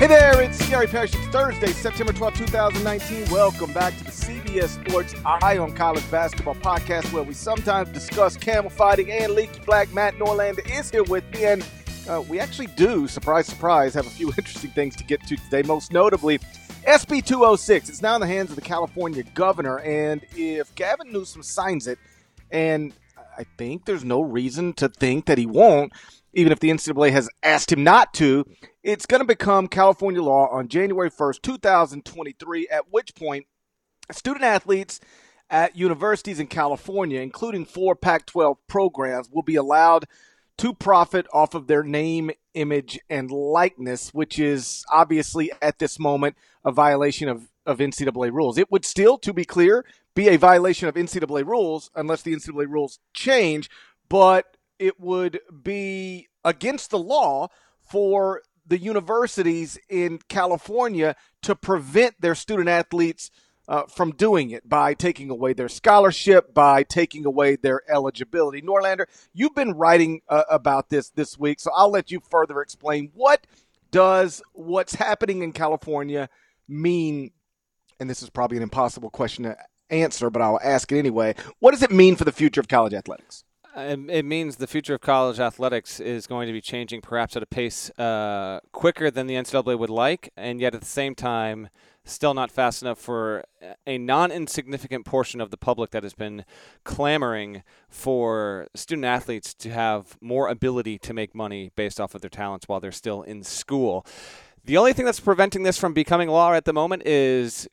Hey there, it's Gary Parrish. It's Thursday, September 12, 2019. Welcome back to the CBS Sports Eye on College Basketball podcast, where we sometimes discuss camel fighting. And Leaky Black Matt Norlander is here with me. And uh, we actually do, surprise, surprise, have a few interesting things to get to today. Most notably, SB 206. It's now in the hands of the California governor. And if Gavin Newsom signs it, and I think there's no reason to think that he won't, even if the NCAA has asked him not to, it's going to become California law on January 1st, 2023, at which point student athletes at universities in California, including four Pac 12 programs, will be allowed to profit off of their name, image, and likeness, which is obviously at this moment a violation of, of NCAA rules. It would still, to be clear, be a violation of NCAA rules unless the NCAA rules change, but it would be against the law for the universities in California to prevent their student athletes uh, from doing it by taking away their scholarship, by taking away their eligibility. Norlander, you've been writing uh, about this this week, so I'll let you further explain what does what's happening in California mean. And this is probably an impossible question to answer, but I'll ask it anyway. What does it mean for the future of college athletics? It means the future of college athletics is going to be changing perhaps at a pace uh, quicker than the NCAA would like, and yet at the same time, still not fast enough for a non insignificant portion of the public that has been clamoring for student athletes to have more ability to make money based off of their talents while they're still in school. The only thing that's preventing this from becoming law at the moment is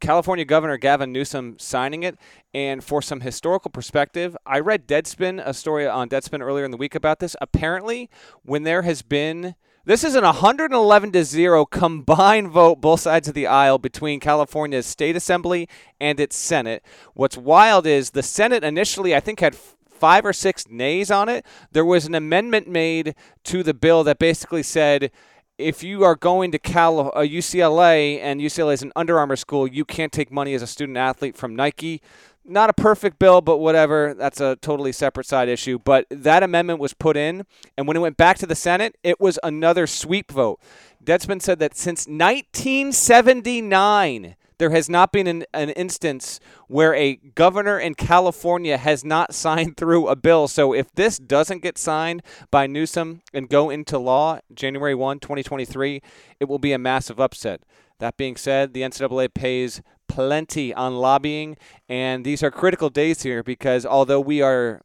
California Governor Gavin Newsom signing it. And for some historical perspective, I read Deadspin, a story on Deadspin earlier in the week about this. Apparently, when there has been this is an 111 to 0 combined vote, both sides of the aisle, between California's state assembly and its Senate. What's wild is the Senate initially, I think, had five or six nays on it. There was an amendment made to the bill that basically said if you are going to Cal, uh, UCLA and UCLA is an Under Armour school, you can't take money as a student athlete from Nike. Not a perfect bill, but whatever. That's a totally separate side issue. But that amendment was put in, and when it went back to the Senate, it was another sweep vote. Deadspin said that since 1979, there has not been an, an instance where a governor in California has not signed through a bill. So if this doesn't get signed by Newsom and go into law January 1, 2023, it will be a massive upset. That being said, the NCAA pays plenty on lobbying, and these are critical days here because although we are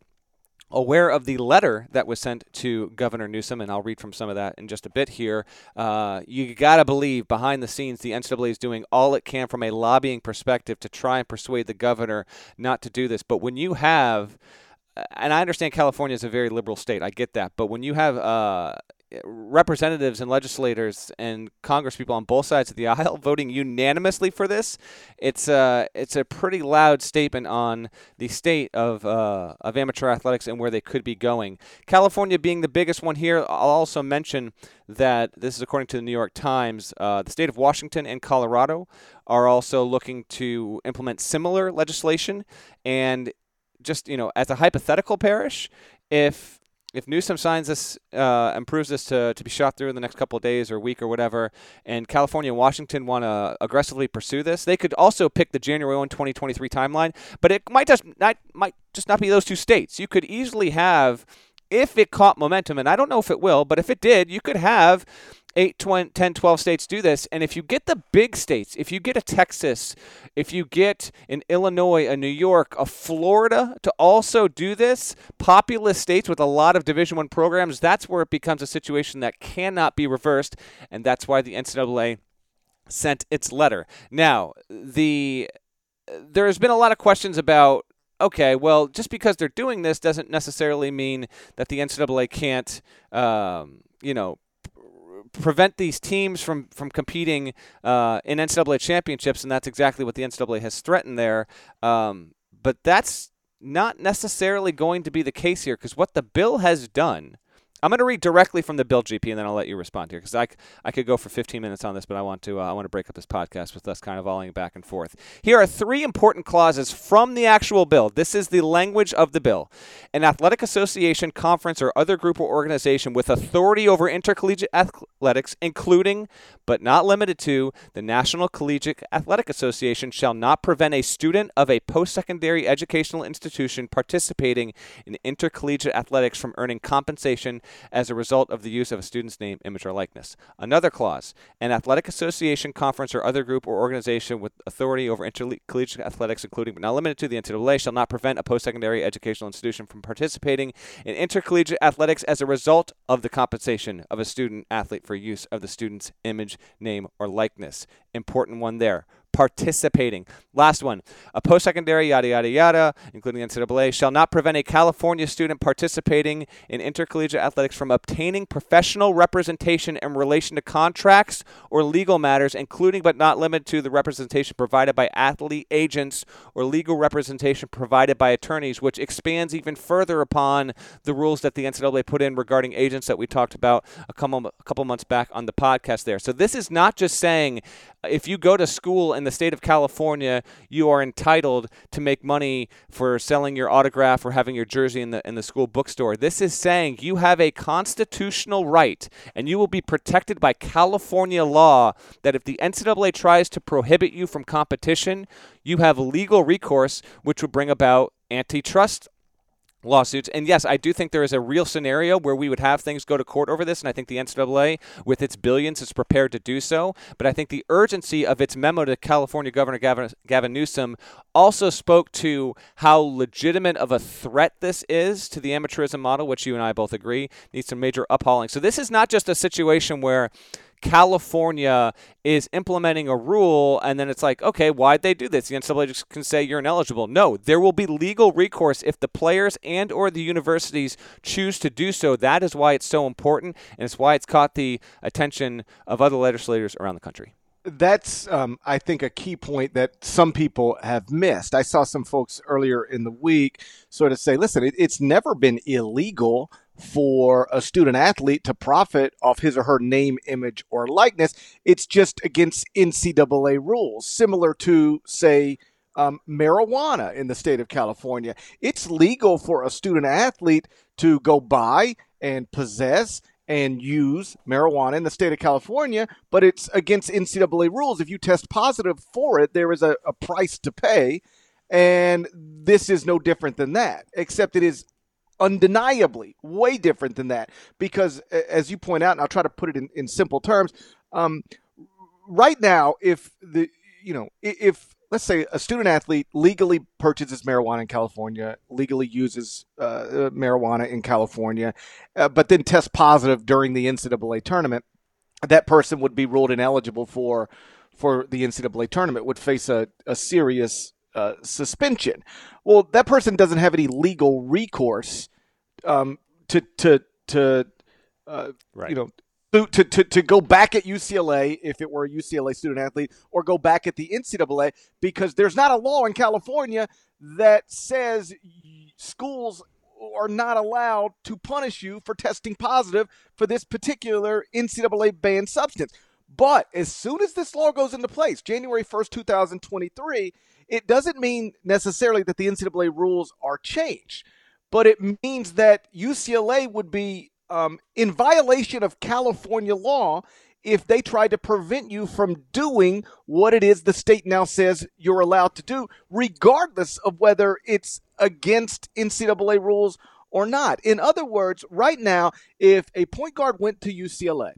aware of the letter that was sent to Governor Newsom, and I'll read from some of that in just a bit here. Uh, you got to believe behind the scenes the NCAA is doing all it can from a lobbying perspective to try and persuade the governor not to do this. But when you have and I understand California is a very liberal state. I get that. But when you have uh, representatives and legislators and congresspeople on both sides of the aisle voting unanimously for this, it's a uh, it's a pretty loud statement on the state of uh, of amateur athletics and where they could be going. California being the biggest one here. I'll also mention that this is according to the New York Times. Uh, the state of Washington and Colorado are also looking to implement similar legislation, and just you know, as a hypothetical Parrish, if if Newsom signs this uh, and proves this to, to be shot through in the next couple of days or week or whatever, and California and Washington want to aggressively pursue this, they could also pick the January 1, 2023 timeline. But it might just not might just not be those two states. You could easily have, if it caught momentum, and I don't know if it will, but if it did, you could have 8, 20, 10, 12 states do this. And if you get the big states, if you get a Texas, if you get an Illinois, a New York, a Florida to also do this, populous states with a lot of Division One programs, that's where it becomes a situation that cannot be reversed. And that's why the NCAA sent its letter. Now, the there has been a lot of questions about okay, well, just because they're doing this doesn't necessarily mean that the NCAA can't, um, you know, prevent these teams from from competing uh, in NCAA championships, and that's exactly what the NCAA has threatened there. Um, but that's not necessarily going to be the case here because what the bill has done I'm going to read directly from the bill, GP, and then I'll let you respond here because I, I could go for 15 minutes on this, but I want to uh, I want to break up this podcast with us kind of volleying back and forth. Here are three important clauses from the actual bill. This is the language of the bill. An athletic association, conference, or other group or organization with authority over intercollegiate athletics, including but not limited to the National Collegiate Athletic Association, shall not prevent a student of a post-secondary educational institution participating in intercollegiate athletics from earning compensation as a result of the use of a student's name, image, or likeness. Another clause an athletic association, conference, or other group or organization with authority over intercollegiate athletics, including but not limited to the NCAA, shall not prevent a post secondary educational institution from participating in intercollegiate athletics as a result of the compensation of a student athlete for use of the student's image, name, or likeness. Important one there participating. Last one. A post secondary, yada, yada, yada, including the NCAA, shall not prevent a California student participating in intercollegiate athletics from obtaining professional representation in relation to contracts or legal matters, including but not limited to the representation provided by athlete agents or legal representation provided by attorneys, which expands even further upon the rules that the NCAA put in regarding agents that we talked about a couple, a couple months back on the podcast there. So this is not just saying if you go to school in the state of California, you are entitled to make money for selling your autograph or having your jersey in the in the school bookstore. This is saying you have a constitutional right and you will be protected by California law that if the NCAA tries to prohibit you from competition, you have legal recourse which would bring about antitrust lawsuits. And yes, I do think there is a real scenario where we would have things go to court over this, and I think the NCAA, with its billions, is prepared to do so. But I think the urgency of its memo to California Governor Gavin, Gavin Newsom also spoke to how legitimate of a threat this is to the amateurism model, which you and I both agree needs some major uphauling. So this is not just a situation where California is implementing a rule, and then it's like, okay, why'd they do this? The NCAA just can say you're ineligible. No, there will be legal recourse if the players and or the universities choose to do so. That is why it's so important, and it's why it's caught the attention of other legislators around the country that's um, I think a key point that some people have missed. I saw some folks earlier in the week sort of say, "Listen, it, it's never been illegal for a student athlete to profit off his or her name, image, or likeness. It's just against NCAA rules, similar to, say, um, marijuana in the state of California. It's legal for a student athlete to go buy and possess and use marijuana in the state of California, but it's against NCAA rules. If you test positive for it, there is a, a price to pay. And this is no different than that, except it is undeniably way different than that because as you point out and i'll try to put it in, in simple terms um, right now if the you know if let's say a student athlete legally purchases marijuana in california legally uses uh, uh marijuana in california uh, but then tests positive during the ncaa tournament that person would be ruled ineligible for for the ncaa tournament would face a, a serious uh, suspension. Well, that person doesn't have any legal recourse um, to to to uh, right. you know to, to, to go back at UCLA if it were a UCLA student athlete or go back at the NCAA because there's not a law in California that says schools are not allowed to punish you for testing positive for this particular NCAA banned substance. But as soon as this law goes into place, January 1st, 2023, it doesn't mean necessarily that the NCAA rules are changed, but it means that UCLA would be um, in violation of California law if they tried to prevent you from doing what it is the state now says you're allowed to do, regardless of whether it's against NCAA rules or not. In other words, right now, if a point guard went to UCLA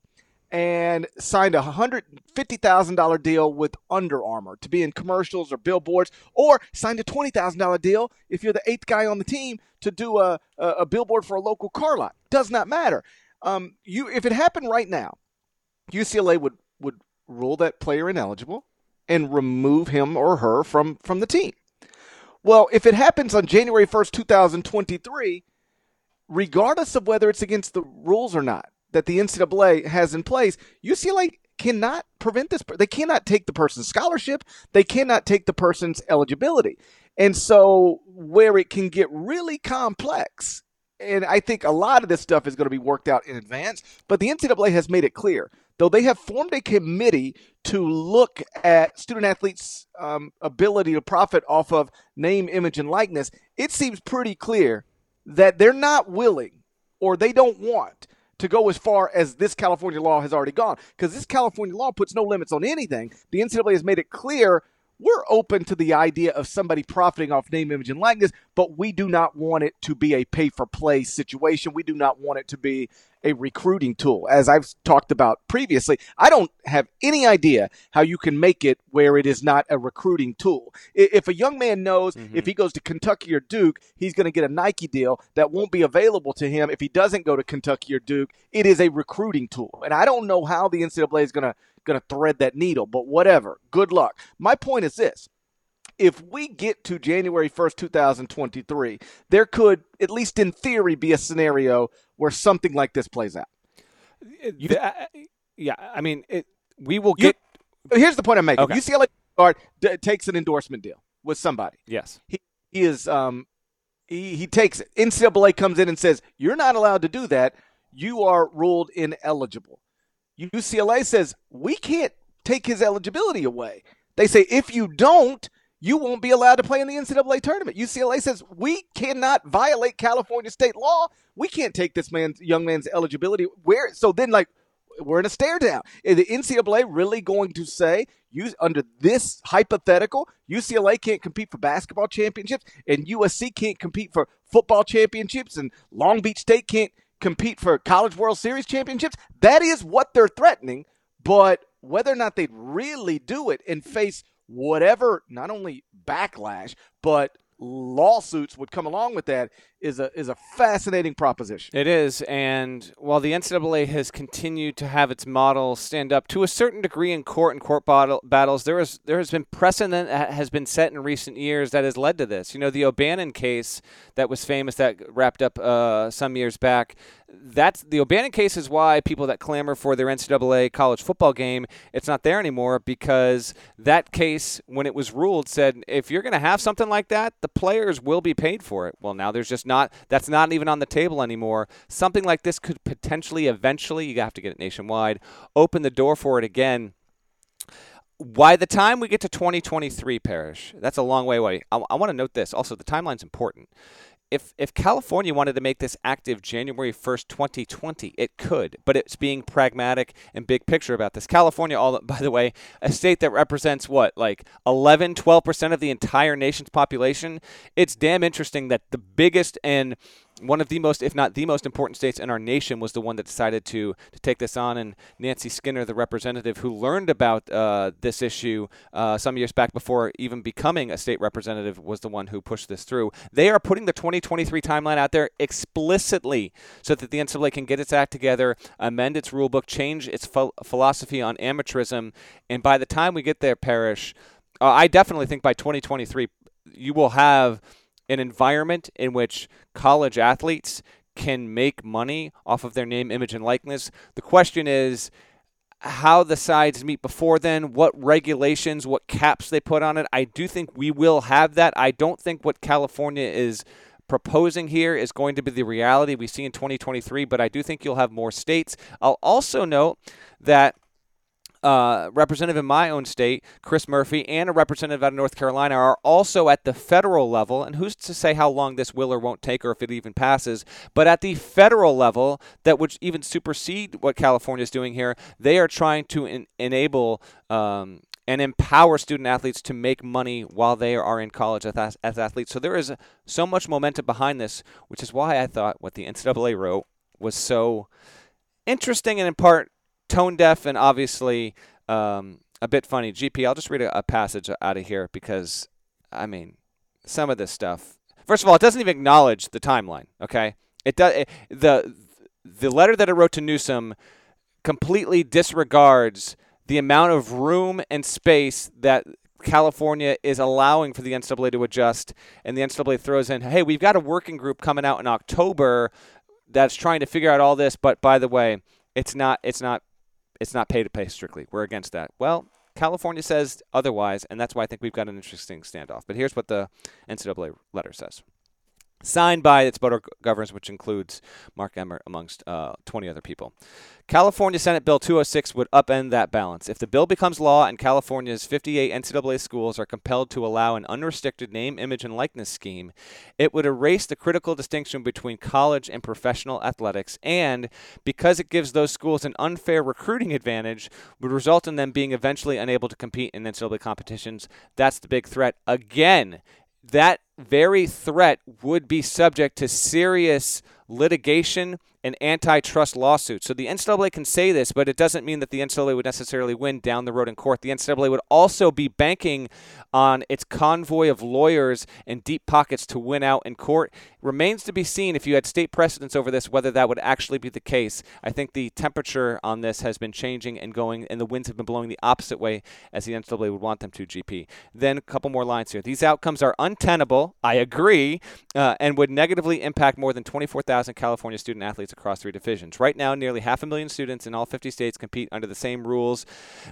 and signed a $150,000 deal with Under Armour to be in commercials or billboards, or signed a $20,000 deal if you're the eighth guy on the team to do a, a, a billboard for a local car lot. Does not matter. Um, you, if it happened right now, UCLA would, would rule that player ineligible and remove him or her from, from the team. Well, if it happens on January 1st, 2023, regardless of whether it's against the rules or not, that the NCAA has in place, UCLA cannot prevent this. They cannot take the person's scholarship. They cannot take the person's eligibility. And so, where it can get really complex and I think a lot of this stuff is going to be worked out in advance. But the NCAA has made it clear, though they have formed a committee to look at student athletes' um, ability to profit off of name, image, and likeness. It seems pretty clear that they're not willing or they don't want to go as far as this California law has already gone. Because this California law puts no limits on anything. The NCAA has made it clear we're open to the idea of somebody profiting off name, image, and likeness, but we do not want it to be a pay for play situation. We do not want it to be a recruiting tool. As I've talked about previously, I don't have any idea how you can make it where it is not a recruiting tool. If a young man knows mm-hmm. if he goes to Kentucky or Duke, he's going to get a Nike deal that won't be available to him if he doesn't go to Kentucky or Duke, it is a recruiting tool. And I don't know how the NCAA is going to going to thread that needle, but whatever. Good luck. My point is this if we get to January 1st, 2023, there could, at least in theory, be a scenario where something like this plays out. You, uh, yeah, I mean, it, we will get. You, here's the point I'm making. Okay. UCLA guard d- takes an endorsement deal with somebody. Yes, he, he is. Um, he, he takes it. NCAA comes in and says, "You're not allowed to do that. You are ruled ineligible." UCLA says, we can't take his eligibility away. They say, if you don't, you won't be allowed to play in the NCAA tournament. UCLA says, we cannot violate California state law. We can't take this man's young man's eligibility. Where so then like we're in a stare down. Is the NCAA really going to say you under this hypothetical, UCLA can't compete for basketball championships and USC can't compete for football championships and Long Beach State can't compete for College World Series championships. That is what they're threatening. But whether or not they'd really do it and face whatever, not only backlash, but lawsuits would come along with that is a is a fascinating proposition. It is, and while the NCAA has continued to have its model stand up to a certain degree in court and court battle, battles, there is there has been precedent that has been set in recent years that has led to this. You know, the O'Bannon case that was famous that wrapped up uh, some years back that's the O'Bannon case is why people that clamor for their NCAA college football game, it's not there anymore because that case, when it was ruled, said if you're going to have something like that, the players will be paid for it. Well, now there's just not that's not even on the table anymore. Something like this could potentially, eventually, you have to get it nationwide, open the door for it again. By the time we get to 2023 Parrish that's a long way away. I, I want to note this also the timeline's important if if California wanted to make this active January 1st, 2020, it could, but it's being pragmatic and big picture about this. California, all by the way, a state that represents what, like 11, 12% of the entire nation's population. It's damn interesting that the biggest and one of the most, if not the most important states in our nation was the one that decided to, to take this on. And Nancy Skinner, the representative who learned about uh, this issue uh, some years back before even becoming a state representative, was the one who pushed this through. They are putting the 2023 timeline out there explicitly so that the NCAA can get its act together, amend its rule book, change its ph- philosophy on amateurism. And by the time we get there, Parrish, uh, I definitely think by 2023, you will have – an environment in which college athletes can make money off of their name, image, and likeness. The question is how the sides meet before then, what regulations, what caps they put on it. I do think we will have that. I don't think what California is proposing here is going to be the reality we see in 2023, but I do think you'll have more states. I'll also note that uh, representative in my own state, Chris Murphy, and a representative out of North Carolina are also at the federal level. And who's to say how long this will or won't take or if it even passes? But at the federal level, that would even supersede what California is doing here, they are trying to en- enable. Um, and empower student athletes to make money while they are in college as, as athletes. So there is so much momentum behind this, which is why I thought what the NCAA wrote was so interesting and in part tone deaf and obviously um, a bit funny. GP, I'll just read a, a passage out of here because, I mean, some of this stuff. First of all, it doesn't even acknowledge the timeline. Okay, it does. It, the the letter that it wrote to Newsom completely disregards the amount of room and space that California is allowing for the NCAA to adjust, and the NCAA throws in, "Hey, we've got a working group coming out in October that's trying to figure out all this." But by the way, it's not it's not it's not pay to pay strictly. We're against that. Well, California says otherwise, and that's why I think we've got an interesting standoff. But here's what the NCAA letter says. Signed by its board of governors, which includes Mark Emmert, amongst uh, 20 other people. California Senate Bill 206 would upend that balance. If the bill becomes law and California's 58 NCAA schools are compelled to allow an unrestricted name, image, and likeness scheme, it would erase the critical distinction between college and professional athletics, and because it gives those schools an unfair recruiting advantage, would result in them being eventually unable to compete in NCAA competitions. That's the big threat. Again, that very threat would be subject to serious litigation and antitrust lawsuit. So the NCAA can say this, but it doesn't mean that the NCAA would necessarily win down the road in court. The NCAA would also be banking on its convoy of lawyers and deep pockets to win out in court. Remains to be seen if you had state precedents over this, whether that would actually be the case. I think the temperature on this has been changing and going, and the winds have been blowing the opposite way as the NCAA would want them to, GP. Then a couple more lines here. These outcomes are untenable, I agree, uh, and would negatively impact more than 24,000 California student athletes across three divisions. Right now, nearly half a million students in all 50 states compete under the same rules.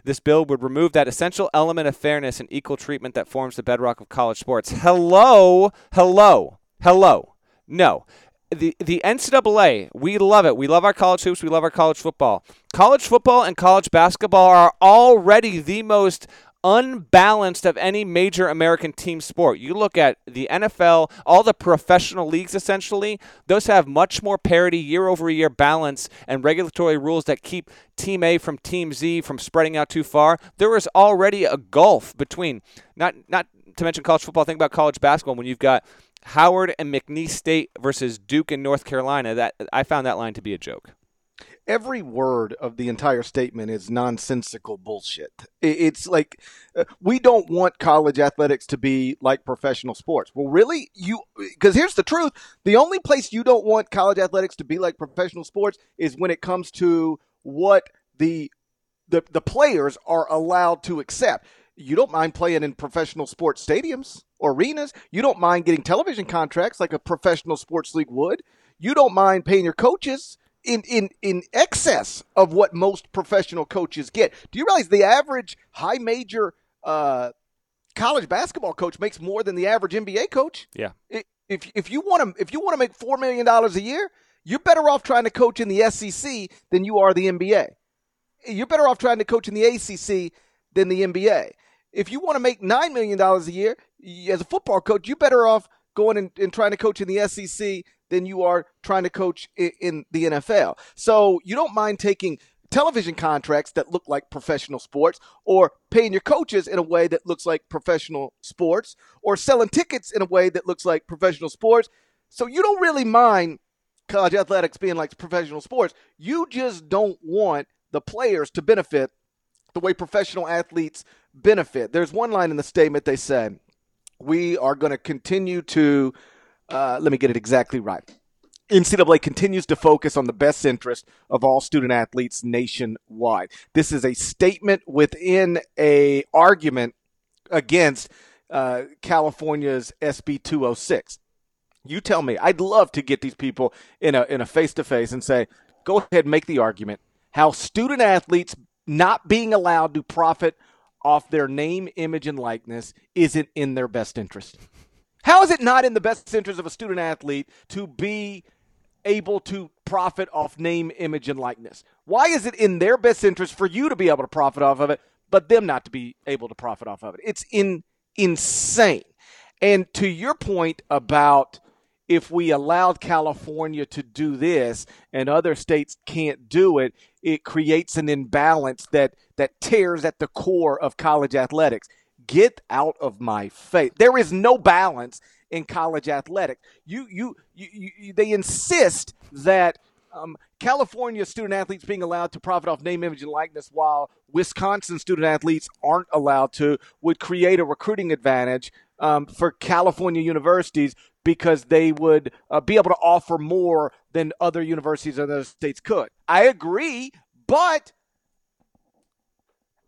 This bill would remove that essential element of fairness and equal treatment that forms the bedrock of college sports. Hello, hello, hello. No. The, the NCAA, we love it. We love our college hoops. We love our college football. College football and college basketball are already the most unbalanced of any major American team sport. You look at the NFL, all the professional leagues essentially, those have much more parity year over year balance and regulatory rules that keep team A from team Z from spreading out too far. There is already a gulf between not not to mention college football, think about college basketball when you've got Howard and McNeese State versus Duke and North Carolina. That I found that line to be a joke every word of the entire statement is nonsensical bullshit. It's like uh, we don't want college athletics to be like professional sports. Well, really, you because here's the truth: the only place you don't want college athletics to be like professional sports is when it comes to what the the, the players are allowed to accept. You don't mind playing in professional sports stadiums arenas. You don't mind getting television contracts like a professional sports league would. You don't mind paying your coaches in, in, in excess of what most professional coaches get. Do you realize the average high major uh, college basketball coach makes more than the average NBA coach? Yeah. If, if you want to if you want to make four million dollars a year, you're better off trying to coach in the SEC than you are the NBA. You're better off trying to coach in the ACC than the NBA. If you want to make nine million dollars a year as a football coach, you're better off going and, and trying to coach in the SEC than you are trying to coach in, in the NFL. So you don't mind taking television contracts that look like professional sports or paying your coaches in a way that looks like professional sports or selling tickets in a way that looks like professional sports. So you don't really mind college athletics being like professional sports. You just don't want the players to benefit the way professional athletes benefit. There's one line in the statement they said, we are going to continue to, uh, let me get it exactly right. NCAA continues to focus on the best interest of all student athletes nationwide. This is a statement within a argument against uh, California's SB 206. You tell me. I'd love to get these people in a in a face to face and say, "Go ahead, make the argument how student athletes not being allowed to profit off their name, image, and likeness isn't in their best interest. How is it not in the best interest of a student athlete to be able to profit off name, image, and likeness? Why is it in their best interest for you to be able to profit off of it, but them not to be able to profit off of it? It's in, insane. And to your point about if we allowed California to do this and other states can't do it, it creates an imbalance that that tears at the core of college athletics. Get out of my face. There is no balance in college athletics. You you, you, you they insist that um, California student athletes being allowed to profit off name, image, and likeness, while Wisconsin student athletes aren't allowed to, would create a recruiting advantage um, for California universities because they would uh, be able to offer more than other universities in those states could. I agree, but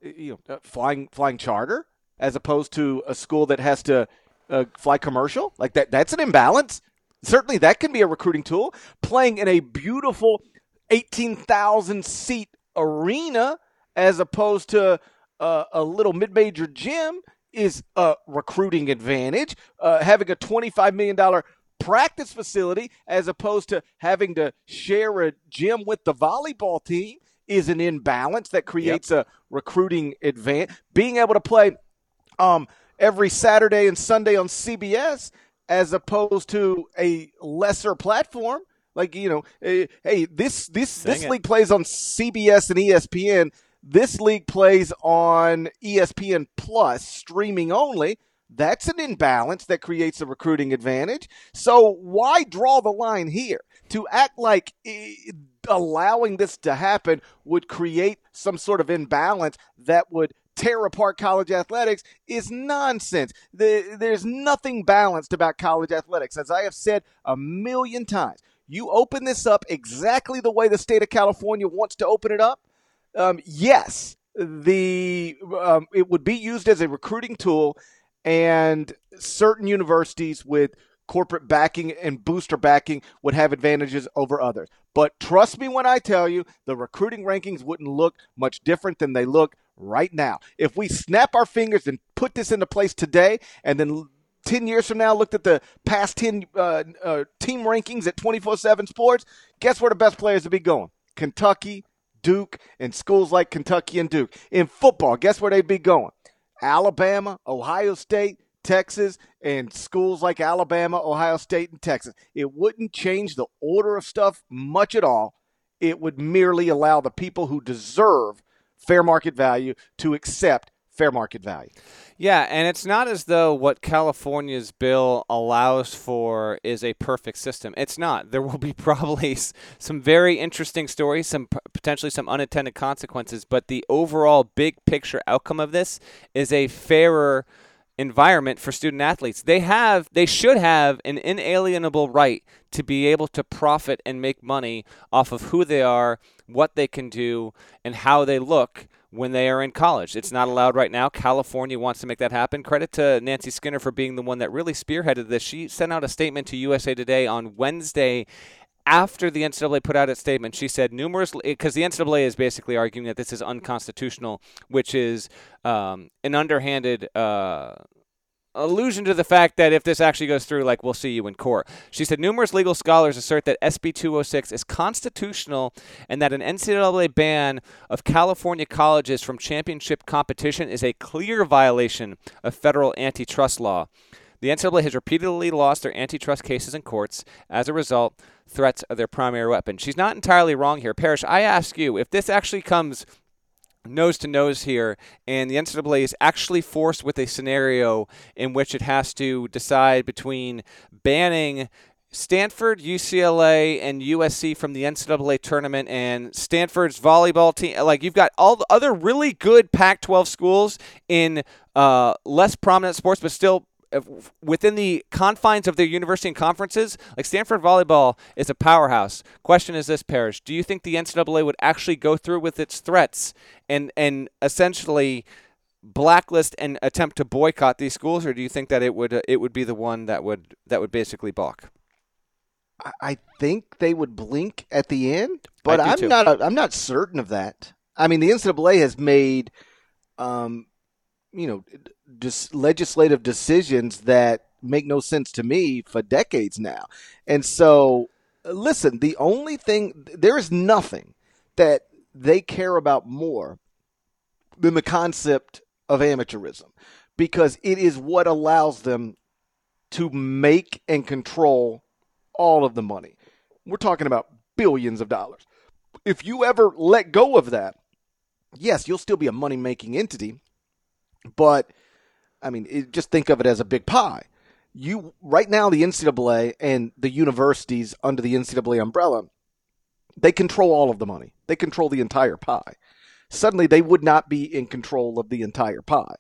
you know, uh, flying flying charter as opposed to a school that has to uh, fly commercial like that that's an imbalance. Certainly, that can be a recruiting tool. Playing in a beautiful eighteen thousand seat arena as opposed to uh, a little mid major gym is a recruiting advantage. Uh, having a $25 million practice facility as opposed to having to share a gym with the volleyball team is an imbalance that creates yep. a recruiting advantage. Being able to play um, every Saturday and Sunday on CBS as opposed to a lesser platform. Like you know, eh, hey, this this this it. league plays on CBS and ESPN. This league plays on ESPN Plus, streaming only. That's an imbalance that creates a recruiting advantage. So why draw the line here? To act like eh, allowing this to happen would create some sort of imbalance that would tear apart college athletics is nonsense. There's nothing balanced about college athletics. As I have said a million times, you open this up exactly the way the state of California wants to open it up. Um, yes, the um, it would be used as a recruiting tool, and certain universities with corporate backing and booster backing would have advantages over others. But trust me when I tell you, the recruiting rankings wouldn't look much different than they look right now. If we snap our fingers and put this into place today and then 10 years from now looked at the past 10 uh, uh, team rankings at 24-7 sports guess where the best players would be going? Kentucky duke and schools like kentucky and duke. In football guess where they'd be going? Alabama ohio state texas and schools like alabama ohio state and texas. It wouldn't change the order of stuff much at all. It would merely allow the people who deserve fair market value to accept fair market value. Yeah, and it's not as though what California's bill allows for is a perfect system. It's not. There will be probably some very interesting stories, some potentially some unintended consequences, but the overall big picture outcome of this is a fairer environment for student athletes. They have they should have an inalienable right to be able to profit and make money off of who they are, what they can do, and how they look when they are in college. It's not allowed right now. California wants to make that happen. Credit to Nancy Skinner for being the one that really spearheaded this. She sent out a statement to USA Today on Wednesday after the NCAA put out its statement, she said numerous because the NCAA is basically arguing that this is unconstitutional, which is um, an underhanded. Uh, allusion to the fact that if this actually goes through, like we'll see you in court. She said numerous legal scholars assert that SB 206 is constitutional and that an NCAA ban of California colleges from championship competition is a clear violation of federal antitrust law. The NCAA has repeatedly lost their antitrust cases in courts. As a result, threats are their primary weapon. She's not entirely wrong here. Parrish, I ask you, if this actually comes nose to nose here, and the NCAA is actually forced with a scenario in which it has to decide between banning Stanford, UCLA, and USC from the NCAA tournament, and Stanford's volleyball team. Like you've got all the other really good Pac-12 schools in uh, less prominent sports, but still within the confines of their university and conferences, like Stanford volleyball is a powerhouse. Question is this, Parrish: Do you think the NCAA would actually go through with its threats and and essentially blacklist and attempt to boycott these schools, or do you think that it would uh, it would be the one that would that would basically balk? I think they would blink at the end, but I'm too. not. I'm not certain of that. I mean, the NCAA has made, um, you know, dis- legislative decisions that make no sense to me for decades now. And so, listen, the only thing, there is nothing that they care about more than the concept of amateurism because it is what allows them to make and control all of the money. We're talking about billions of dollars. If you ever let go of that, yes, you'll still be a money making entity, but I mean, it, just think of it as a big pie. You right now, the NCAA and the universities under the NCAA umbrella, they control all of the money. They control the entire pie. Suddenly, they would not be in control of the entire pie.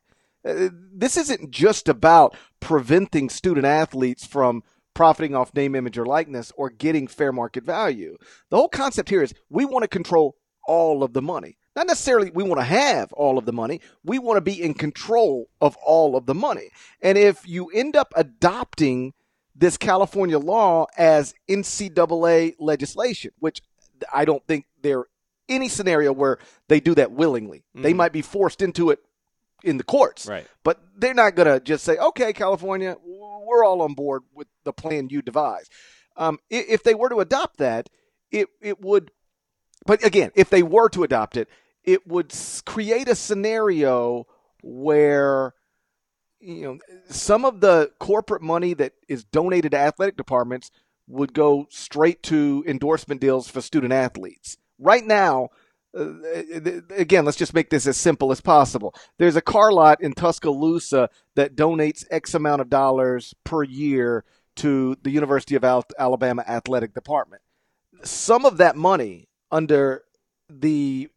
Uh, this isn't just about preventing student athletes from profiting off name, image, or likeness or getting fair market value. The whole concept here is we want to control all of the money. Not necessarily we want to have all of the money. We want to be in control of all of the money. And if you end up adopting this California law as NCAA legislation, which I don't think there any scenario where they do that willingly. Mm-hmm. They might be forced into it in the courts. Right. But they're not going to just say, okay, California, we're all on board with the plan you devise. Um, if they were to adopt that, it, it would, but again, if they were to adopt it, it would create a scenario where you know some of the corporate money that is donated to athletic departments would go straight to endorsement deals for student athletes. Right now, uh, again, let's just make this as simple as possible. There's a car lot in Tuscaloosa that donates X amount of dollars per year to the University of Alabama Athletic Department. Some of that money, under the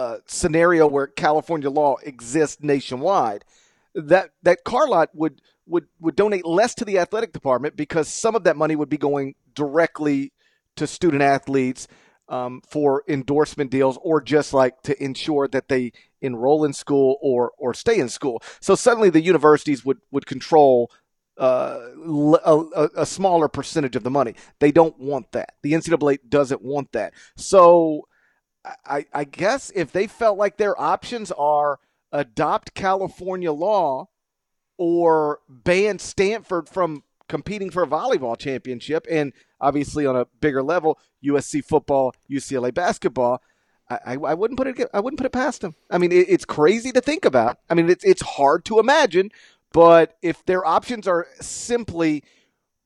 uh, scenario where California law exists nationwide, that that car lot would would would donate less to the athletic department because some of that money would be going directly to student athletes um, for endorsement deals or just like to ensure that they enroll in school or or stay in school. So suddenly the universities would would control uh, a, a, smaller percentage of the money. They don't want that. The NCAA doesn't want that. So I, I guess if they felt like their options are adopt California law or ban Stanford from competing for a volleyball championship, and obviously on a bigger level, USC football, UCLA basketball. I, I, wouldn't put it. I wouldn't put it past them. I mean, it, it's crazy to think about. I mean, it's it's hard to imagine. But if their options are simply,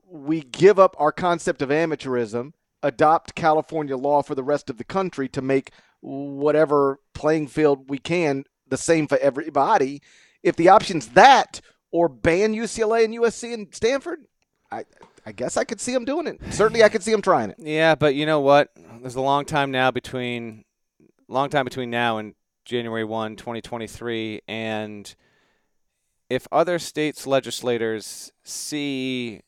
we give up our concept of amateurism, adopt California law for the rest of the country to make whatever playing field we can the same for everybody. If the option's that or ban UCLA and USC and Stanford, I I guess I could see them doing it. Certainly, I could see them trying it. Yeah, but you know what? There's a long time now between long time between now and January 1, 2023 and if other states legislators see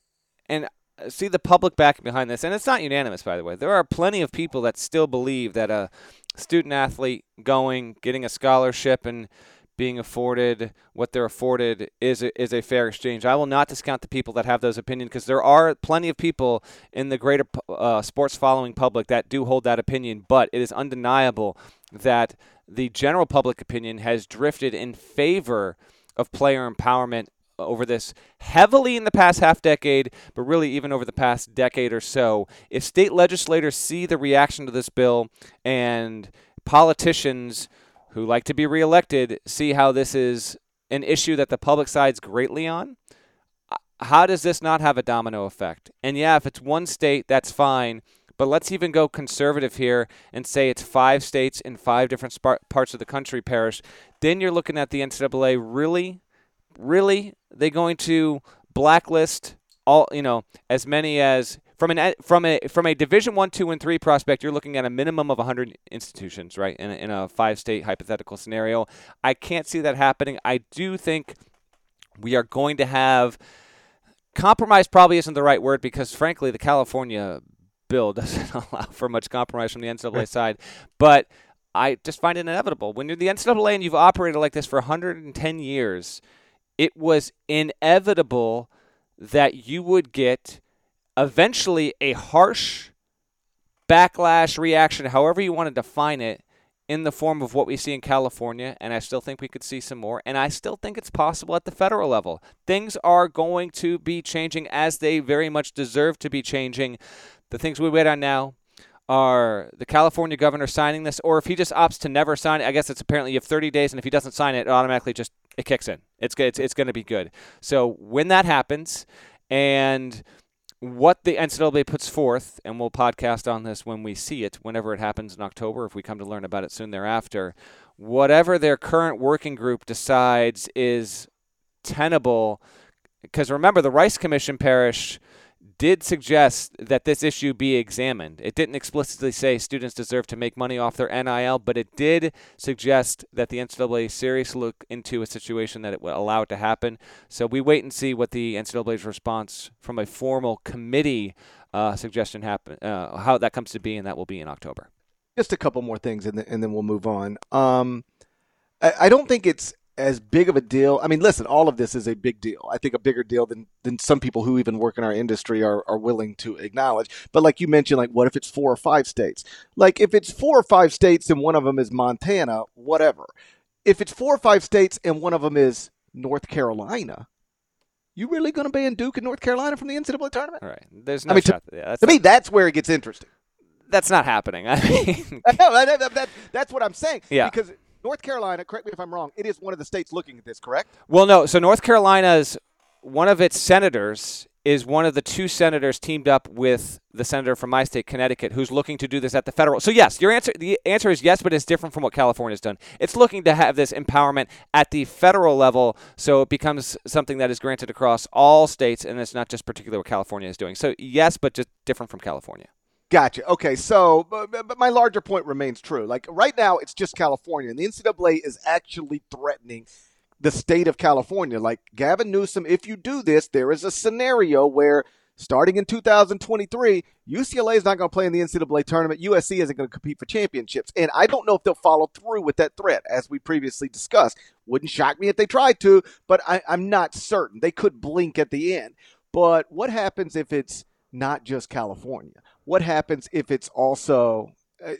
and see the public backing behind this and it's not unanimous by the way. There are plenty of people that still believe that a student athlete going, getting a scholarship and being afforded what they're afforded is a, is a fair exchange. I will not discount the people that have those opinions because there are plenty of people in the greater uh, sports following public that do hold that opinion, but it is undeniable that the general public opinion has drifted in favor of player empowerment over this heavily in the past half decade, but really even over the past decade or so. If state legislators see the reaction to this bill and politicians who like to be reelected see how this is an issue that the public sides greatly on, how does this not have a domino effect? And yeah, if it's one state, that's fine. But let's even go conservative here and say it's five states in five different sp- parts of the country Parrish. Then you're looking at the NCAA really, really, they going to blacklist all you know as many as from an from a from a Division One, Two, and Three prospect, you're looking at a minimum of 100 institutions, right? In a, in a five-state hypothetical scenario, I can't see that happening. I do think we are going to have compromise. Probably isn't the right word because, frankly, the California bill doesn't allow for much compromise from the NCAA side, but. I just find it inevitable. When you're the NCAA and you've operated like this for 110 years, it was inevitable that you would get eventually a harsh backlash reaction, however you want to define it, in the form of what we see in California, and I still think we could see some more, and I still think it's possible at the federal level. Things are going to be changing as they very much deserve to be changing. The things we wait on now are the California governor signing this, or if he just opts to never sign it, I guess it's apparently you have 30 days, and if he doesn't sign it, it automatically just it kicks in. It's it's, it's going to be good. So when that happens, and what the NCAA puts forth, and we'll podcast on this when we see it, whenever it happens in October, if we come to learn about it soon thereafter. Whatever their current working group decides is tenable, because remember, the Rice Commission Parrish did suggest that this issue be examined. It didn't explicitly say students deserve to make money off their NIL, but it did suggest that the NCAA seriously look into a situation that it would allow it to happen. So we wait and see what the NCAA's response from a formal committee uh, suggestion happen, uh, how that comes to be, and that will be in October. Just a couple more things, and then, we'll move on. Um, I, I don't think it's as big of a deal. I mean, listen, all of this is a big deal. I think a bigger deal than than some people who even work in our industry are, are willing to acknowledge. But like you mentioned, like what if it's four or five states? Like if it's four or five states and one of them is Montana, whatever. if it's four or five states and one of them is North Carolina, you really going to ban Duke and North Carolina from the NCAA tournament? All right. There's no I mean, shot. to, yeah, that's to not, me, that's where it gets interesting. that's not happening. I mean, No, that- that- that- that's what I'm saying. Yeah. Because North Carolina, correct me if I'm wrong, it is one of the states looking at this, correct? well, no. So North Carolina's one of its senators is one of the two senators teamed up with the senator from my state, Connecticut, who's looking to do this at the federal. So yes, your answer the answer is yes, but it's different from what California's done. It's looking to have this empowerment at the federal level, so it becomes something that is granted across all states, and it's not just particular what California is doing. So yes, but just different from California. Gotcha. Okay, so but, but my larger point remains true. Like right now, it's just California, and the NCAA is actually threatening the state of California. Like Gavin Newsom, if you do this, there is a scenario where starting in 2023, UCLA is not going to play in the NCAA tournament. USC isn't going to compete for championships, and I don't know if they'll follow through with that threat, as we previously discussed. Wouldn't shock me if they tried to, but I, I'm not certain. They could blink at the end. But what happens if it's not just California? What happens if it's also,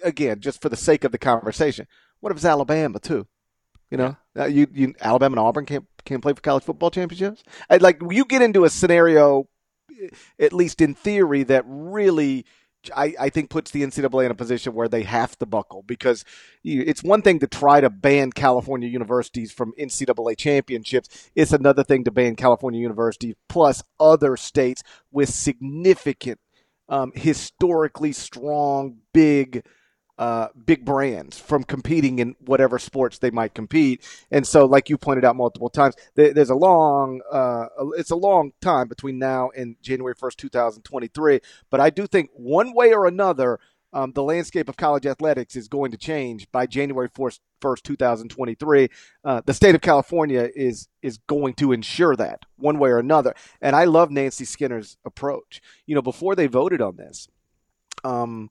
again, just for the sake of the conversation, what if it's Alabama too? You know, uh, you, you Alabama and Auburn can't can't play for college football championships. And like you get into a scenario, eh, at least in theory, that really. I, I think puts the NCAA in a position where they have to buckle because you, it's one thing to try to ban California universities from NCAA championships. It's another thing to ban California universities plus other states with significant, um, historically strong, big uh, big brands from competing in whatever sports they might compete. And so, like you pointed out multiple times, there, there's a long, uh, it's a long time between now and January 1st, 2023. But I do think one way or another, um, the landscape of college athletics is going to change by January 1st, 1st 2023. Uh, the state of California is is going to ensure that one way or another. And I love Nancy Skinner's approach. You know, before they voted on this, um,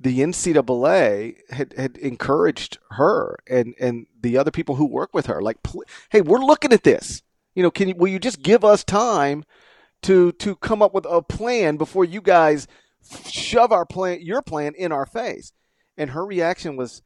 the NCAA had, had encouraged her and, and the other people who work with her, like, hey, we're looking at this. You know, can you, will you just give us time to to come up with a plan before you guys shove our plan, your plan, in our face? And her reaction was,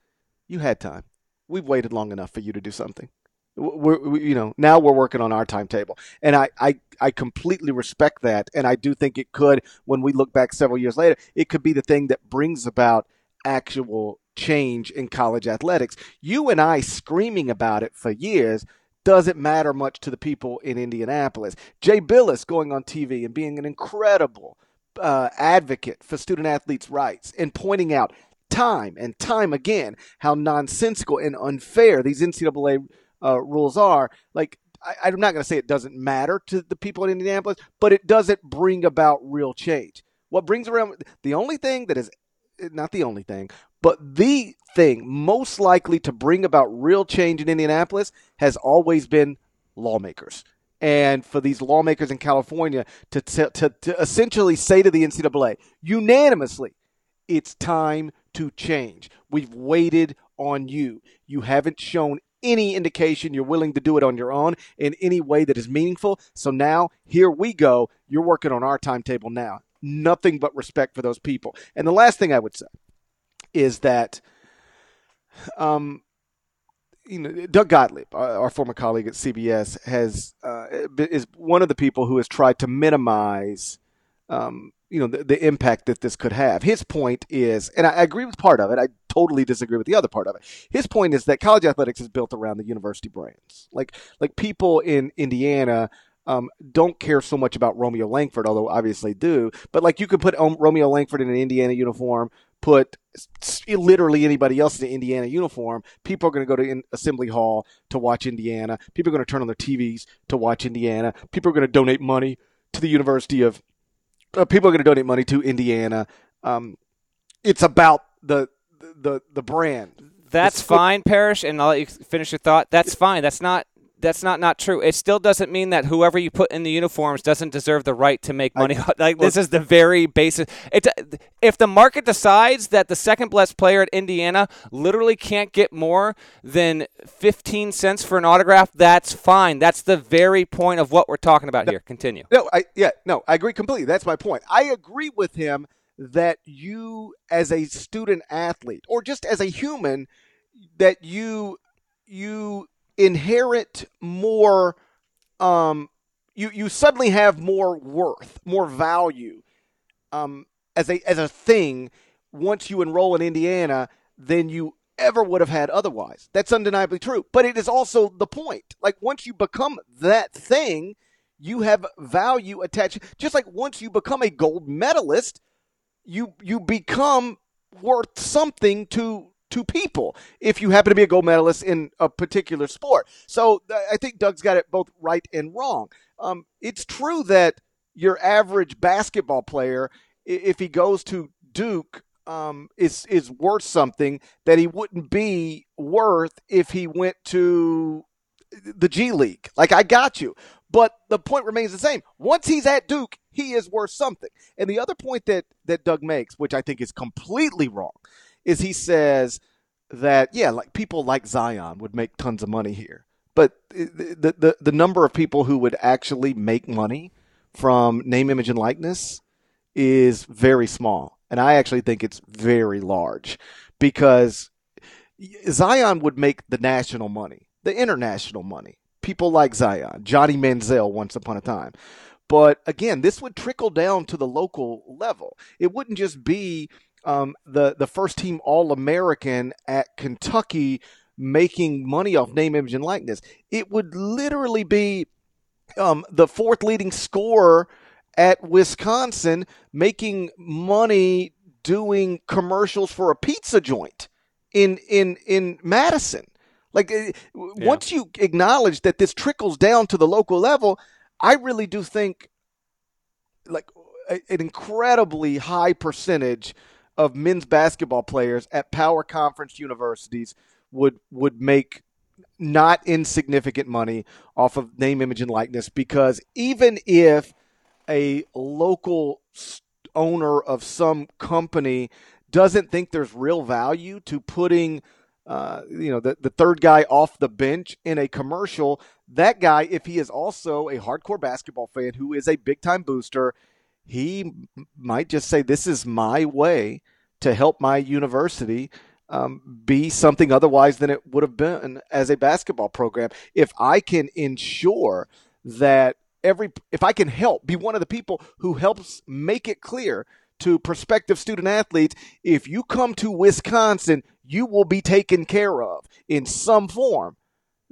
"You had time. We've waited long enough for you to do something. We're, we, you know, now we're working on our timetable." And I, I, I completely respect that, and I do think it could, when we look back several years later, it could be the thing that brings about actual change in college athletics. You and I screaming about it for years doesn't matter much to the people in Indianapolis. Jay Bilas going on TV and being an incredible uh, advocate for student athletes' rights and pointing out time and time again how nonsensical and unfair these NCAA uh, rules are. Like, I, I'm not going to say it doesn't matter to the people in Indianapolis, but it doesn't bring about real change. What brings around the only thing that is not the only thing, but the thing most likely to bring about real change in Indianapolis has always been lawmakers. And for these lawmakers in California to, to, to, to essentially say to the NCAA unanimously, it's time to change. We've waited on you. You haven't shown any indication you're willing to do it on your own in any way that is meaningful. So now, here we go. You're working on our timetable now. Nothing but respect for those people. And the last thing I would say is that, um, you know, Doug Gottlieb, our, former colleague at CBS, has uh, is one of the people who has tried to minimize, um, you know, the, the impact that this could have. His point is, and I, agree with part of it. I totally disagree with the other part of it. His point is that college athletics is built around the university brands. Like like people in Indiana um, don't care so much about Romeo Langford, although obviously do. But like you could put Romeo Langford in an Indiana uniform, put literally anybody else in an Indiana uniform. People are going to go to in Assembly Hall to watch Indiana. People are going to turn on their TVs to watch Indiana. People are going to donate money to the University of. Uh, people are going to donate money to Indiana. Um, it's about the the the brand. That's fine, Parrish, and I'll let you finish your thought. That's fine. That's not that's not not true. It still doesn't mean that whoever you put in the uniforms doesn't deserve the right to make money. like this is the very basic. It if the market decides that the second best player at Indiana literally can't get more than 15 cents for an autograph, that's fine. That's the very point of what we're talking about here. Continue. No, I yeah, no, I agree completely. That's my point. I agree with him that you as a student athlete or just as a human that you you inherit more um you you suddenly have more worth, more value um as a as a thing once you enroll in Indiana than you ever would have had otherwise. That's undeniably true. But it is also the point. Like once you become that thing, you have value attached. Just like once you become a gold medalist, you you become worth something to to people if you happen to be a gold medalist in a particular sport. So I think Doug's got it both right and wrong. Um, it's true that your average basketball player, if he goes to Duke, um, is is worth something that he wouldn't be worth if he went to the G League. Like I got you, but the point remains the same. Once he's at Duke, he is worth something. And the other point that that Doug makes, which I think is completely wrong, is he says that yeah, like people like Zion would make tons of money here, but the the the number of people who would actually make money from name, image, and likeness is very small. And I actually think it's very large because Zion would make the national money, the international money. People like Zion, Johnny Manziel once upon a time. But again, this would trickle down to the local level. It wouldn't just be um, the the first team All American at Kentucky making money off name, image, and likeness. It would literally be um, the fourth leading scorer at Wisconsin making money doing commercials for a pizza joint in in in Madison. Like uh, yeah. once you acknowledge that this trickles down to the local level, I really do think like a, an incredibly high percentage of men's basketball players at power conference universities would would make not insignificant money off of name image and likeness because even if a local owner of some company doesn't think there's real value to putting uh, you know the, the third guy off the bench in a commercial that guy if he is also a hardcore basketball fan who is a big time booster he might just say this is my way to help my university um, be something otherwise than it would have been as a basketball program. If i can ensure that every if I can help be one of the people who helps make it clear to prospective student athletes if you come to Wisconsin you will be taken care of in some form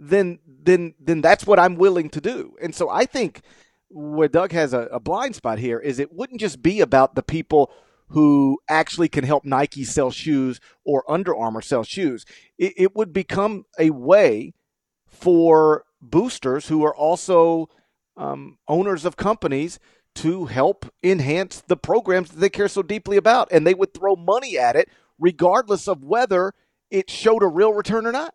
then then then that's what I'm willing to do. And so I think where Doug has a, a blind spot here is it wouldn't just be about the people who actually can help Nike sell shoes or Under Armour sell shoes. It, it, would become a way for boosters who are also um, owners of companies to help enhance the programs that they care so deeply about. And they would throw money at it regardless of whether it showed a real return or not.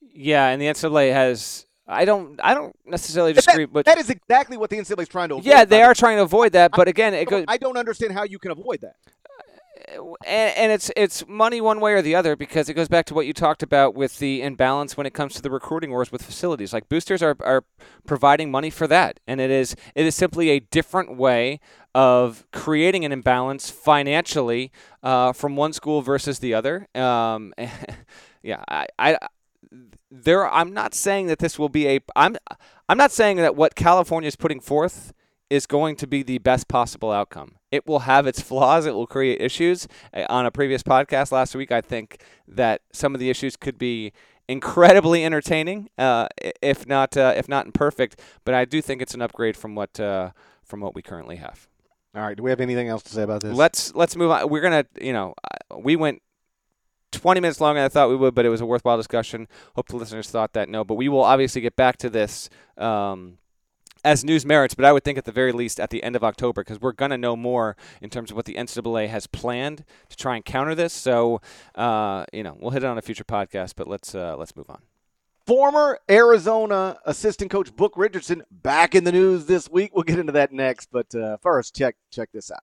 Yeah, and the NCAA has. I don't. I don't necessarily disagree, that, but that is exactly what the NCAA is trying to avoid. Yeah, they are trying to avoid that, but again, it goes. I don't understand how you can avoid that and, and it's it's money one way or the other because it goes back to what you talked about with the imbalance when it comes to the recruiting wars with facilities. Like boosters are, are providing money for that, and it is it is simply a different way of creating an imbalance financially uh, from one school versus the other. Um, yeah, I, I there. I'm not saying that this will be a. I'm I'm not saying that what California is putting forth is going to be the best possible outcome. It will have its flaws, it will create issues. On a previous podcast last week, I think that some of the issues could be incredibly entertaining, uh, if not uh, if not imperfect. But I do think it's an upgrade from what uh, from what we currently have. All right. Do we have anything else to say about this? Let's let's move on. We're gonna, you know, we went 20 minutes longer than I thought we would, but it was a worthwhile discussion. Hope the listeners thought that. No, but we will obviously get back to this. Um, as news merits, but I would think at the very least at the end of October because we're going to know more in terms of what the NCAA has planned to try and counter this. So, uh, you know, we'll hit it on a future podcast, but let's uh, let's move on. Former Arizona assistant coach Book Richardson back in the news this week. We'll get into that next, but uh, first, check check this out.